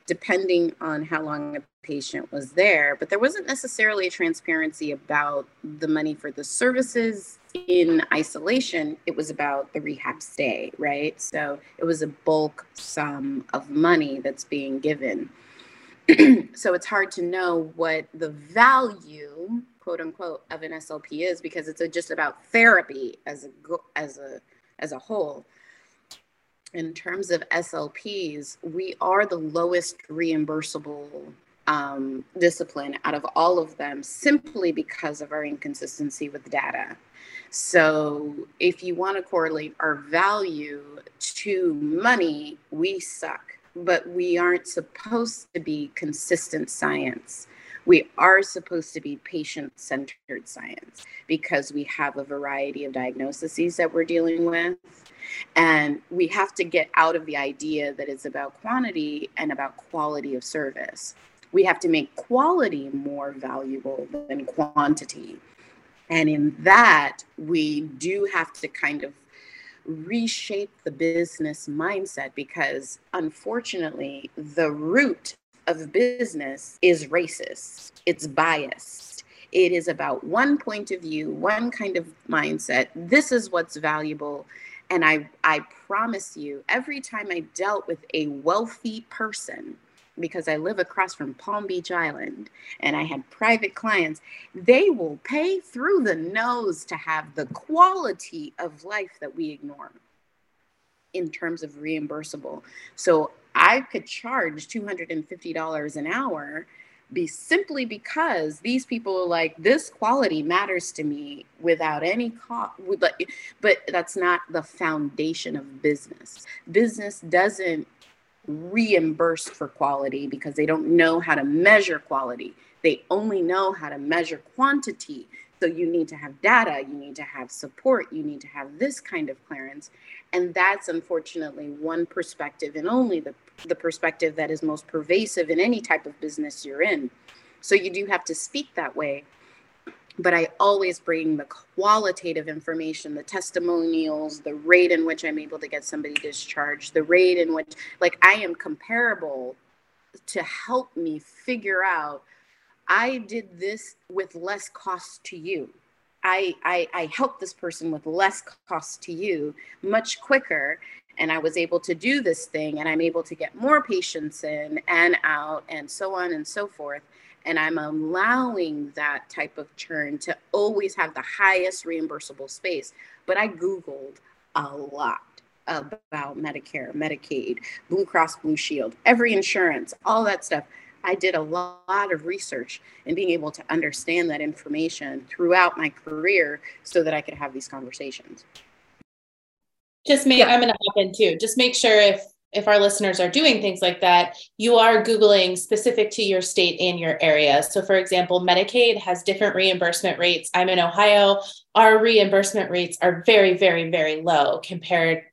depending on how long a patient was there. But there wasn't necessarily a transparency about the money for the services in isolation. It was about the rehab stay, right? So it was a bulk sum of money that's being given. so it's hard to know what the value quote unquote of an slp is because it's a, just about therapy as a as a as a whole in terms of SLPs, we are the lowest reimbursable um, discipline out of all of them simply because of our inconsistency with data. So, if you want to correlate our value to money, we suck, but we aren't supposed to be consistent science. We are supposed to be patient centered science because we have a variety of diagnoses that we're dealing with and we have to get out of the idea that it's about quantity and about quality of service. We have to make quality more valuable than quantity. And in that, we do have to kind of reshape the business mindset because unfortunately, the root of business is racist, it's biased. It is about one point of view, one kind of mindset. This is what's valuable. And I, I promise you, every time I dealt with a wealthy person, because I live across from Palm Beach Island and I had private clients, they will pay through the nose to have the quality of life that we ignore. in terms of reimbursable. So I could charge $250 an hour be simply because these people are like this quality matters to me without any cost but but that's not the foundation of business. Business doesn't reimburse for quality because they don't know how to measure quality. They only know how to measure quantity. So you need to have data, you need to have support, you need to have this kind of clearance. And that's unfortunately one perspective and only the, the perspective that is most pervasive in any type of business you're in. So you do have to speak that way. But I always bring the qualitative information, the testimonials, the rate in which I'm able to get somebody discharged, the rate in which, like, I am comparable to help me figure out I did this with less cost to you. I, I, I helped this person with less cost to you much quicker. And I was able to do this thing, and I'm able to get more patients in and out, and so on and so forth. And I'm allowing that type of churn to always have the highest reimbursable space. But I Googled a lot about Medicare, Medicaid, Blue Cross Blue Shield, every insurance, all that stuff. I did a lot of research and being able to understand that information throughout my career so that I could have these conversations. Just make, yeah. I'm going to hop in too. Just make sure if if our listeners are doing things like that, you are Googling specific to your state and your area. So, for example, Medicaid has different reimbursement rates. I'm in Ohio. Our reimbursement rates are very, very, very low compared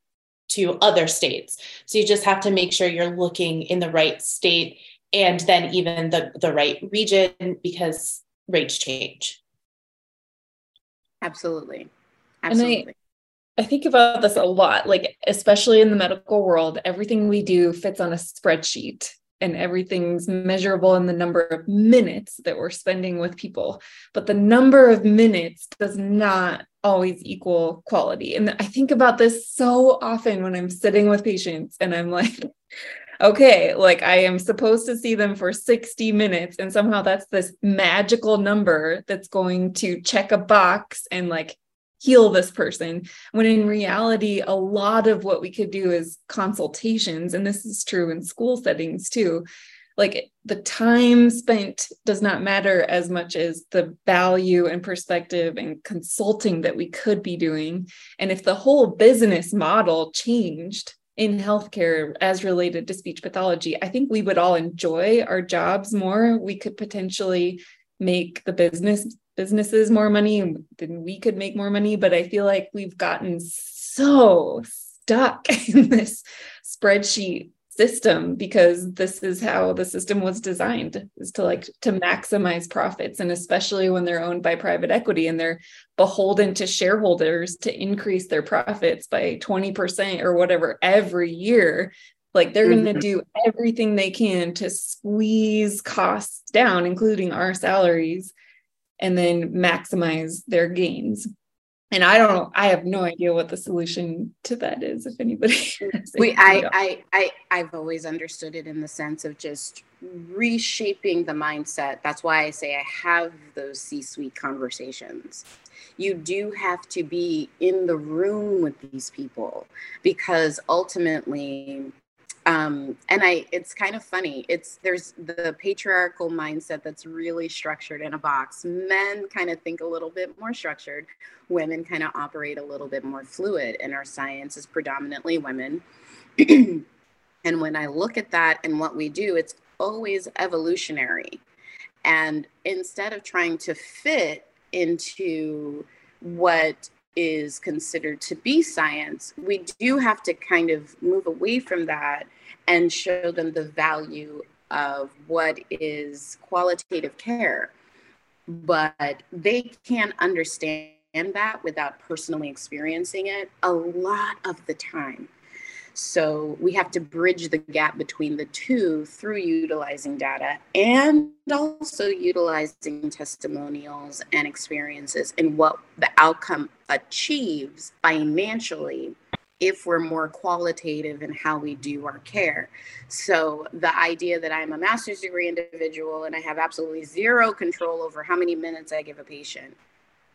to other states. So, you just have to make sure you're looking in the right state and then even the, the right region because rates change. Absolutely. Absolutely. I, think about this a lot, like, especially in the medical world, everything we do fits on a spreadsheet and everything's measurable in the number of minutes that we're spending with people. But the number of minutes does not always equal quality. And I think about this so often when I'm sitting with patients and I'm like, okay, like I am supposed to see them for 60 minutes. And somehow that's this magical number that's going to check a box and like heal this person. When in reality, a lot of what we could do is consultations. And this is true in school settings too. Like the time spent does not matter as much as the value and perspective and consulting that we could be doing. And if the whole business model changed, in healthcare as related to speech pathology, I think we would all enjoy our jobs more. We could potentially make the business businesses more money then we could make more money but i feel like we've gotten so stuck in this spreadsheet system because this is how the system was designed is to like to maximize profits and especially when they're owned by private equity and they're beholden to shareholders to increase their profits by 20% or whatever every year like they're mm-hmm. going to do everything they can to squeeze costs down including our salaries and then maximize their gains and I don't i have no idea what the solution to that is. If anybody, we, I, I, I, I've always understood it in the sense of just reshaping the mindset. That's why I say I have those C-suite conversations. You do have to be in the room with these people because ultimately um, and i it's kind of funny. It's there's the patriarchal mindset that's really structured in a box. Men kind of think a little bit more structured. Women kind of operate a little bit more fluid and our science is predominantly women. And when i look at that and what we do it's always evolutionary. And instead of trying to fit into what is considered to be science, we do have to kind of move away from that and show them the value of what is qualitative care. But they can't understand that without personally experiencing it a lot of the time. So we have to bridge the gap between the two through utilizing data and also utilizing testimonials and experiences and what the outcome achieves financially if we're more qualitative in how we do our care. So the idea that I'm a master's degree individual and I have absolutely zero control over how many minutes I give a patient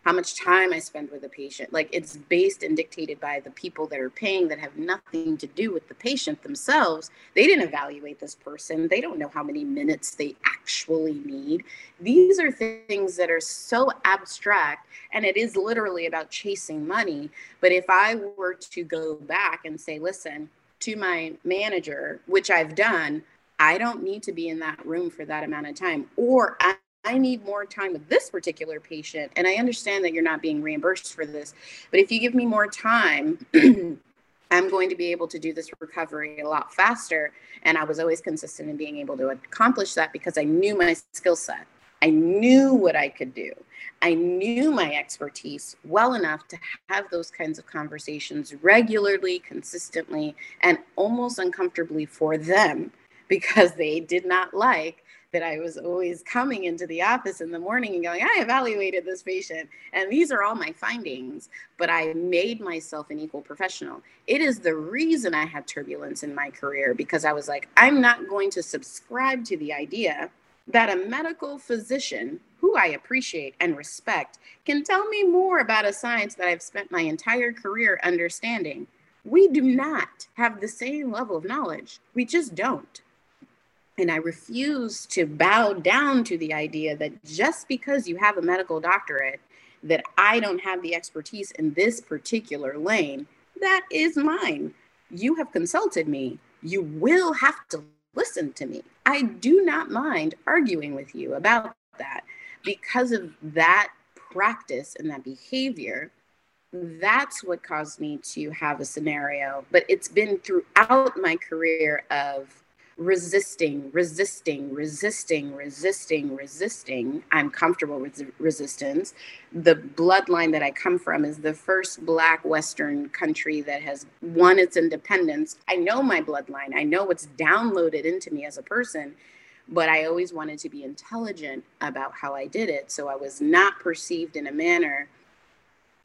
how much time I spend with the patient. Like it's based and dictated by the people that are paying that have nothing to do with the patient themselves. They didn't evaluate this person, they don't know how many minutes they actually need. These are things that are so abstract, and it is literally about chasing money. But if I were to go back and say, listen, to my manager, which I've done, I don't need to be in that room for that amount of time. Or I need more time with this particular patient. And I understand that you're not being reimbursed for this, but if you give me more time, I'm going to be able to do this recovery a lot faster. And I was always consistent in being able to accomplish that because I knew my skill set. I knew what I could do. I knew my expertise well enough to have those kinds of conversations regularly, consistently, and almost uncomfortably for them because they did not like that I was always coming into the office in the morning and going, I evaluated this patient, and these are all my findings, but I made myself an equal professional. It is the reason I had turbulence in my career because I was like, I'm not going to subscribe to the idea that a medical physician who I appreciate and respect can tell me more about a science that I've spent my entire career understanding. We do not have the same level of knowledge. We just don't. And I refuse to bow down to the idea that just because you have a medical doctorate, that I don't have the expertise in this particular lane, that is mine. You have consulted me. You will have to listen to me. I do not mind arguing with you about that because of that practice and that behavior. That's what caused me to have a scenario. But it's been throughout my career of resisting, resisting, resisting, resisting, resisting. I'm comfortable with resistance. The bloodline that I come from is the first Black Western country that has won its independence. I know my bloodline, I know what's downloaded into me as a person, but I always wanted to be intelligent about how I did it. So I was not perceived in a manner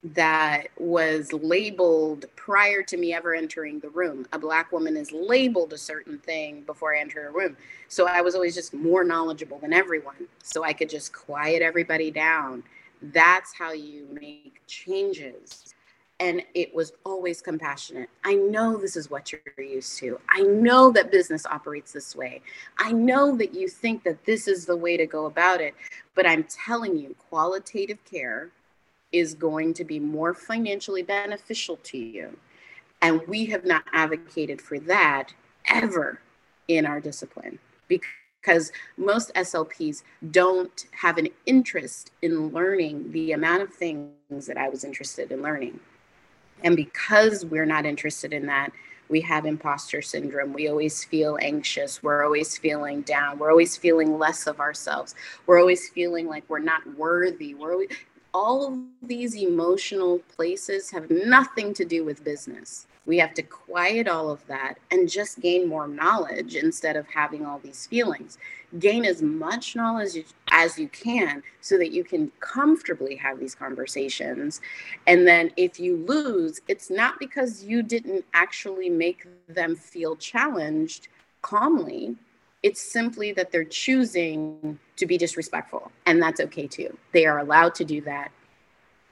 that was labeled prior to me ever entering the room. A black woman is labeled a certain thing before I enter a room. So I was always just more knowledgeable than everyone. So I could just quiet everybody down. That's how you make changes. And it was always compassionate. I know this is what you're used to. I know that business operates this way. I know that you think that this is the way to go about it. But I'm telling you, qualitative care is going to be more financially beneficial to you. And we have not advocated for that ever in our discipline because most SLPs don't have an interest in learning the amount of things that I was interested in learning. And because we're not interested in that, we have imposter syndrome. We always feel anxious. We're always feeling down. We're always feeling less of ourselves. We're always feeling like we're not worthy. We're always, all of these emotional places have nothing to do with business. We have to quiet all of that and just gain more knowledge instead of having all these feelings. Gain as much knowledge as you can so that you can comfortably have these conversations. And then if you lose, it's not because you didn't actually make them feel challenged calmly it's simply that they're choosing to be disrespectful, and that's okay too. They are allowed to do that.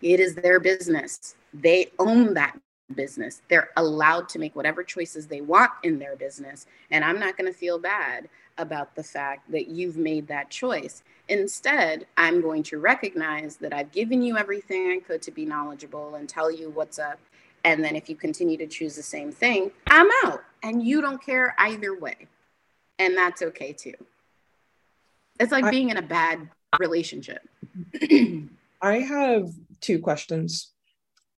It is their business. They own that business. They're allowed to make whatever choices they want in their business. And I'm not going to feel bad about the fact that you've made that choice. Instead, I'm going to recognize that I've given you everything I could to be knowledgeable and tell you what's up. And then if you continue to choose the same thing, I'm out. And you don't care either way and that's okay too. It's like I, being in a bad relationship. I have two questions.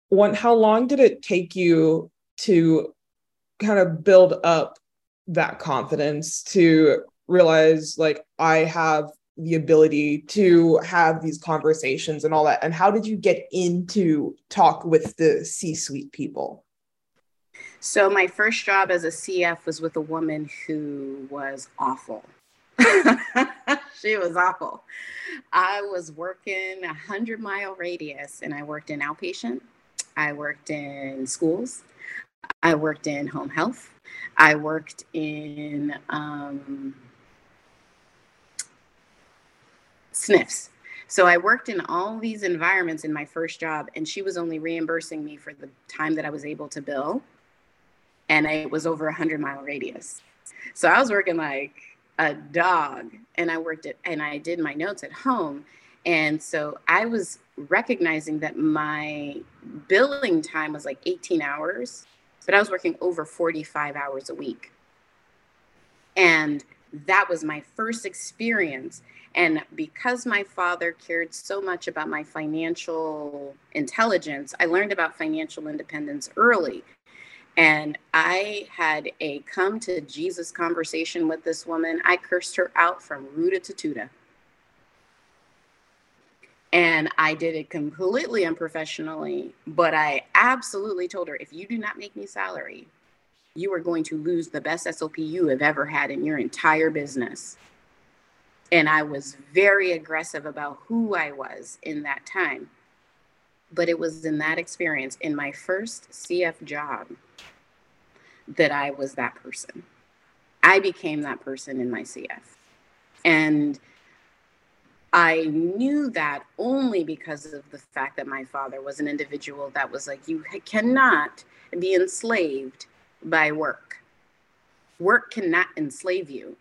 One, how long did it take you to kind of build up that confidence to realize like I have the ability to have these conversations and all that? And how did you get into talk with the C suite people? So my first job as a CF was with a woman who was awful. she was awful. I was working a hundred mile radius and I worked in outpatient. I worked in schools. I worked in home health. I worked in um, SNFs. So I worked in all these environments in my first job, and she was only reimbursing me for the time that I was able to bill. And it was over a 100 mile radius. So I was working like a dog, and I worked it, and I did my notes at home. And so I was recognizing that my billing time was like 18 hours, but I was working over 45 hours a week. And that was my first experience. And because my father cared so much about my financial intelligence, I learned about financial independence early. And I had a come to Jesus conversation with this woman. I cursed her out from Ruta to Tuta. And I did it completely unprofessionally, but I absolutely told her if you do not make me salary, you are going to lose the best SLP you have ever had in your entire business. And I was very aggressive about who I was in that time. But it was in that experience, in my first CF job, that I was that person. I became that person in my CF. And I knew that only because of the fact that my father was an individual that was like, you cannot be enslaved by work. Work cannot enslave you.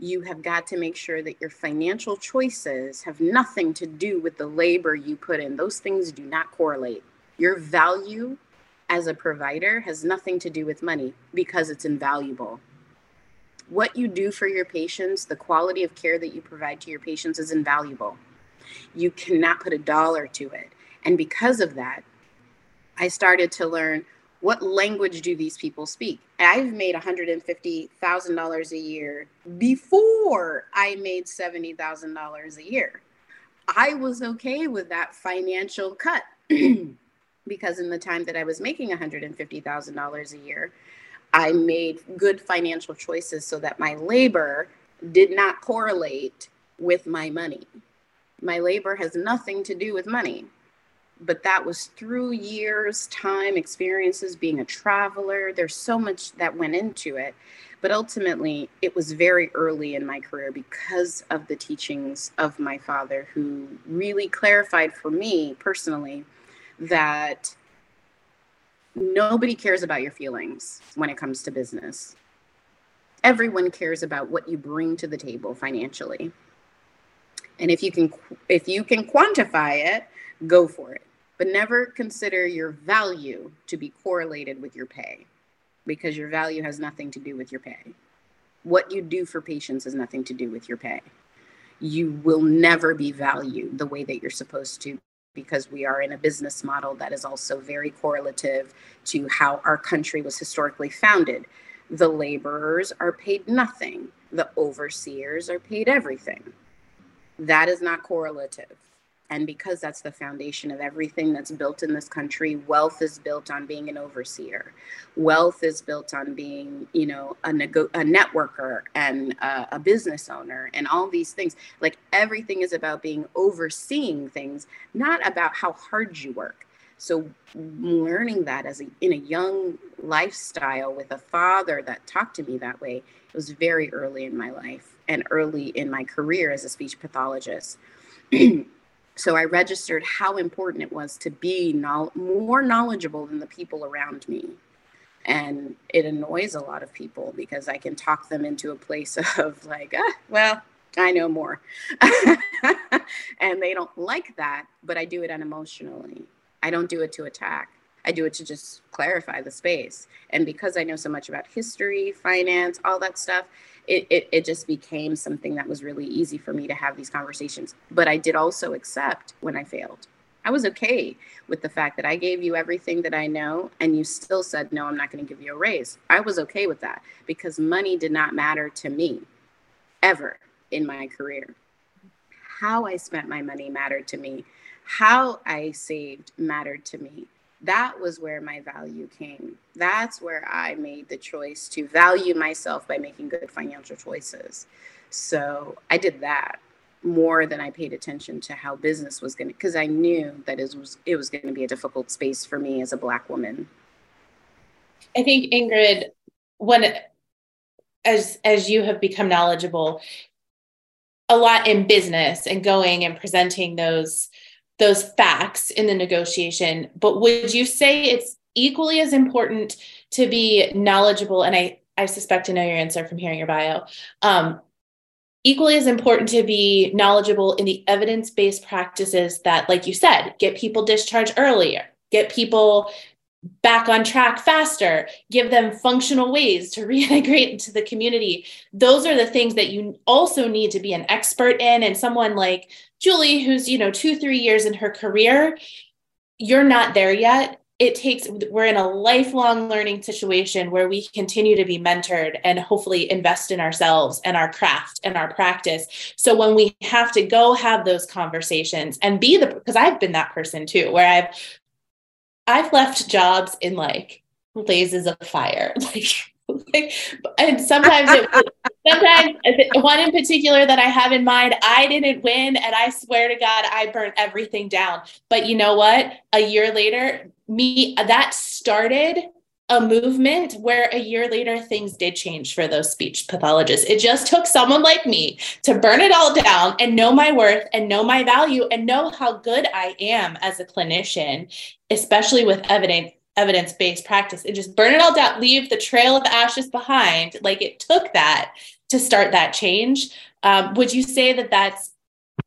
You have got to make sure that your financial choices have nothing to do with the labor you put in. Those things do not correlate. Your value as a provider has nothing to do with money because it's invaluable. What you do for your patients, the quality of care that you provide to your patients is invaluable. You cannot put a dollar to it. And because of that, I started to learn what language do these people speak? I've made $150,000 a year before I made $70,000 a year. I was okay with that financial cut because in the time that I was making $150,000 a year, I made good financial choices so that my labor did not correlate with my money. My labor has nothing to do with money but that was through years, time, experiences, being a traveler. There's so much that went into it. But ultimately, it was very early in my career because of the teachings of my father, who really clarified for me personally that nobody cares about your feelings when it comes to business. Everyone cares about what you bring to the table financially. And if you can if you can quantify it, go for it but never consider your value to be correlated with your pay because your value has nothing to do with your pay. What you do for patients has nothing to do with your pay. You will never be valued the way that you're supposed to because we are in a business model that is also very correlative to how our country was historically founded. The laborers are paid nothing, the overseers are paid everything. That is not correlative and because that's the foundation of everything that's built in this country wealth is built on being an overseer. Wealth is built on being you know a, nego- a networker and a, a business owner and all these things. Like everything is about being overseeing things not about how hard you work. So learning that as a in a young lifestyle with a father that talked to me that way it was very early in my life and early in my career as a speech pathologist So I registered how important it was to be more knowledgeable than the people around me. And it annoys a lot of people because I can talk them into a place of like, ah, well, I know more. and they don't like that, but I do it unemotionally. I don't do it to attack. I do it to just clarify the space. And because I know so much about history, finance, all that stuff, it, it, it just became something that was really easy for me to have these conversations. But I did also accept when I failed. I was okay with the fact that I gave you everything that I know and you still said, no, I'm not going to give you a raise. I was okay with that because money did not matter to me ever in my career. How I spent my money mattered to me, how I saved mattered to me that was where my value came. That's where I made the choice to value myself by making good financial choices. So I did that more than I paid attention to how business was going to, because I knew that it was it was going to be a difficult space for me as a black woman. I think Ingrid, when as as you have become knowledgeable, a lot in business and going and presenting those those facts in the negotiation but would you say it's equally as important to be knowledgeable and i i suspect to know your answer from hearing your bio um, equally as important to be knowledgeable in the evidence-based practices that like you said get people discharged earlier get people back on track faster, give them functional ways to reintegrate into the community. Those are the things that you also need to be an expert in. And someone like Julie, who's, you know, two, three years in her career, you're not there yet. It takes, we're in a lifelong learning situation where we continue to be mentored and hopefully invest in ourselves and our craft and our practice. So when we have to go have those conversations and be the, because I've been that person too, where I've I've left jobs in like blazes of fire. Like, like and sometimes it sometimes one in particular that I have in mind, I didn't win and I swear to God I burnt everything down. But you know what? A year later, me that started a movement where a year later things did change for those speech pathologists. It just took someone like me to burn it all down and know my worth and know my value and know how good I am as a clinician especially with evidence evidence-based practice. And just burn it all down leave the trail of ashes behind. Like it took that to start that change. Um, would you say that that's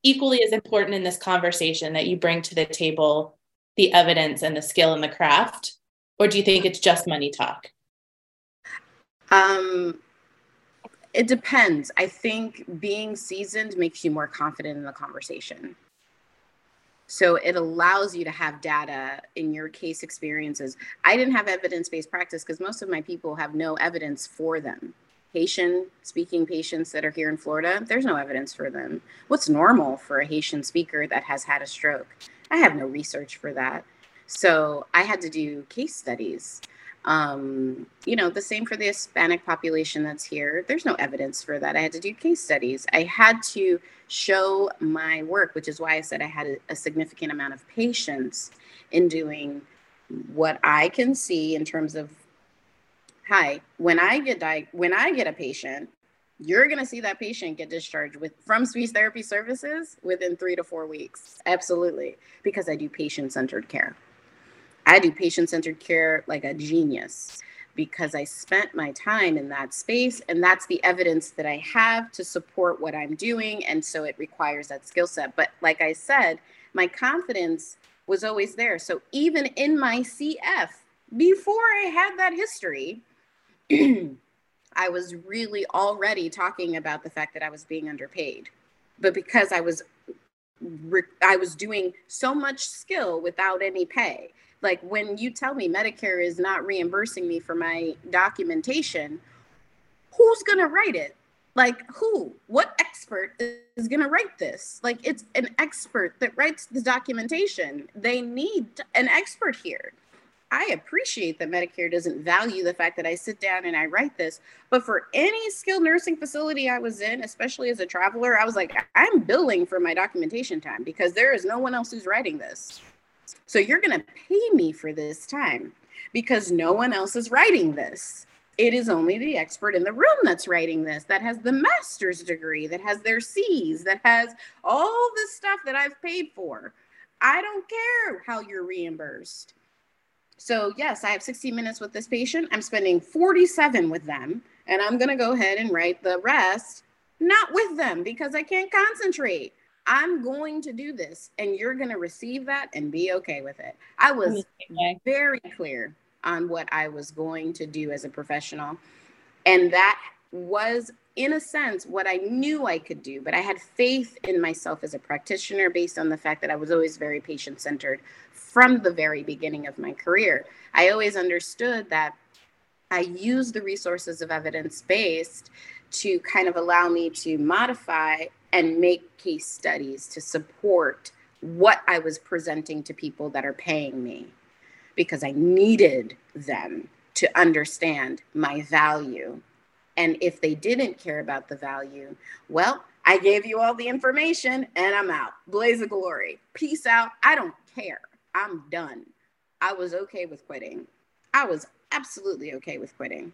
equally as important in this conversation that you bring to the table the evidence and the skill and the craft or do you think it's just money talk um it depends i think being seasoned makes you more confident in the conversation so it allows you to have data in your case experiences. I didn't have evidence based practice because most of my people have no evidence for them. Haitian speaking patients that are here in Florida, there's no evidence for them. What's normal for a Haitian speaker that has had a stroke? I have no research for that. So I had to do case studies. Um, you know, the same for the Hispanic population that's here. There's no evidence for that. I had to do case studies. I had to show my work, which is why I said I had a, a significant amount of patience in doing what I can see in terms of hi, when I get di- when I get a patient, you're going to see that patient get discharged with from speech therapy services within 3 to 4 weeks. Absolutely, because I do patient-centered care. I do patient centered care like a genius because I spent my time in that space. And that's the evidence that I have to support what I'm doing. And so it requires that skill set. But like I said, my confidence was always there. So even in my CF, before I had that history, I was really already talking about the fact that I was being underpaid. But because I was I was doing so much skill without any pay like when you tell me Medicare is not reimbursing me for my documentation, who's going to write it? Like who? What expert is going to write this? Like it's an expert that writes the documentation. They need an expert here. I appreciate that Medicare doesn't value the fact that I sit down and I write this, but for any skilled nursing facility I was in, especially as a traveler, I was like, I'm billing for my documentation time because there is no one else who's writing this. So you're going to pay me for this time because no one else is writing this. It is only the expert in the room that's writing this, that has the master's degree, that has their C's, that has all the stuff that I've paid for. I don't care how you're reimbursed. So, yes, I have 60 minutes with this patient. I'm spending 47 with them, and I'm going to go ahead and write the rest not with them because I can't concentrate. I'm going to do this and you're going to receive that and be okay with it. I was very clear on what I was going to do as a professional. And that was, in a sense, what I knew I could do. But I had faith in myself as a practitioner based on the fact that I was always very patient centered from the very beginning of my career. I always understood that I use the resources of evidence based to kind of allow me to modify and make case studies to support what I was presenting to people that are paying me because I needed them to understand my value. And if they didn't care about the value, well, I gave you all the information and I'm out. Blaze of glory. Peace out. I don't care. I'm done. I was okay with quitting. I was absolutely okay with quitting.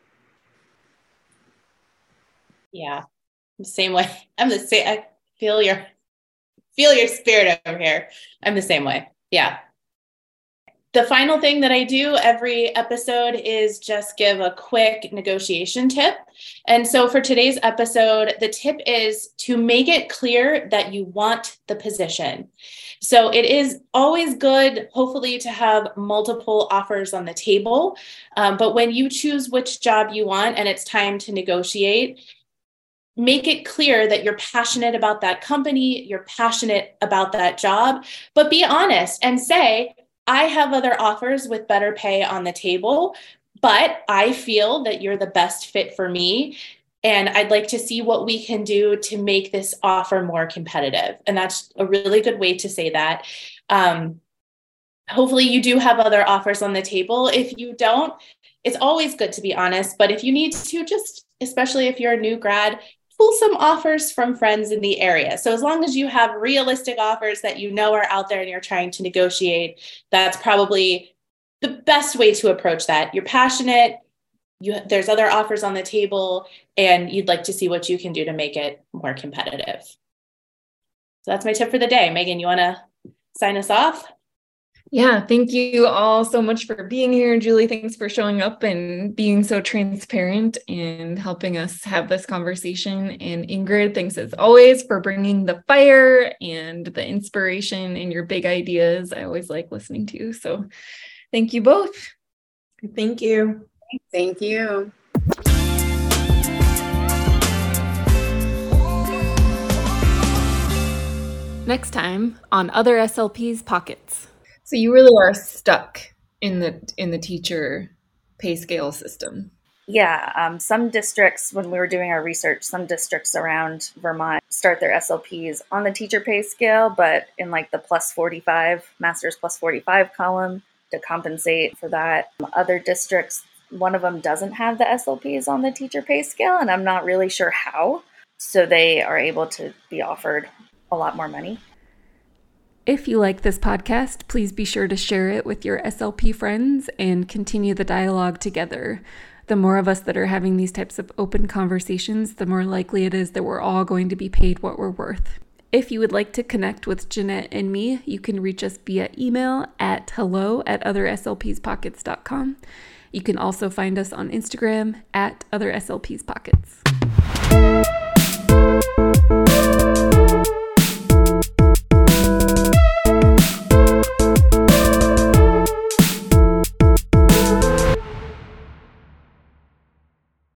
Yeah. Same way. I'm the same. I, feel your feel your spirit over here. I'm the same way. Yeah. The final thing that I do every episode is just give a quick negotiation tip. And so for today's episode, the tip is to make it clear that you want the position. So it is always good, hopefully, to have multiple offers on the table. Um, but when you choose which job you want and it's time to negotiate, make it clear that you're passionate about that company, you're passionate about that job, but be honest and say, I have other offers with better pay on the table, but I feel that you're the best fit for me. And I'd like to see what we can do to make this offer more competitive. And that's a really good way to say that. Um, hopefully, you do have other offers on the table. If you don't, it's always good to be honest. But if you need to, just especially if you're a new grad, pull some offers from friends in the area. So as long as you have realistic offers that you know are out there and you're trying to negotiate, that's probably the best way to approach that. You're passionate, you there's other offers on the table and you'd like to see what you can do to make it more competitive. So that's my tip for the day. Megan, you want to sign us off? Yeah, thank you all so much for being here. Julie, thanks for showing up and being so transparent and helping us have this conversation. And Ingrid, thanks as always for bringing the fire and the inspiration and your big ideas. I always like listening to you. So thank you both. Thank you. Thank you. Next time on Other SLP's Pockets. So you really are stuck in the in the teacher pay scale system. Yeah, um, some districts, when we were doing our research, some districts around Vermont start their SLPs on the teacher pay scale, but in like the plus 45, master's plus 45 column to compensate for that. Other districts, one of them doesn't have the SLPs on the teacher pay scale, and I'm not really sure how. So they are able to be offered a lot more money. If you like this podcast, please be sure to share it with your SLP friends and continue the dialogue together. The more of us that are having these types of open conversations, the more likely it is that we're all going to be paid what we're worth. If you would like to connect with Jeanette and me, you can reach us via email at hello at otherslpspockets.com. You can also find us on Instagram at otherslpspockets.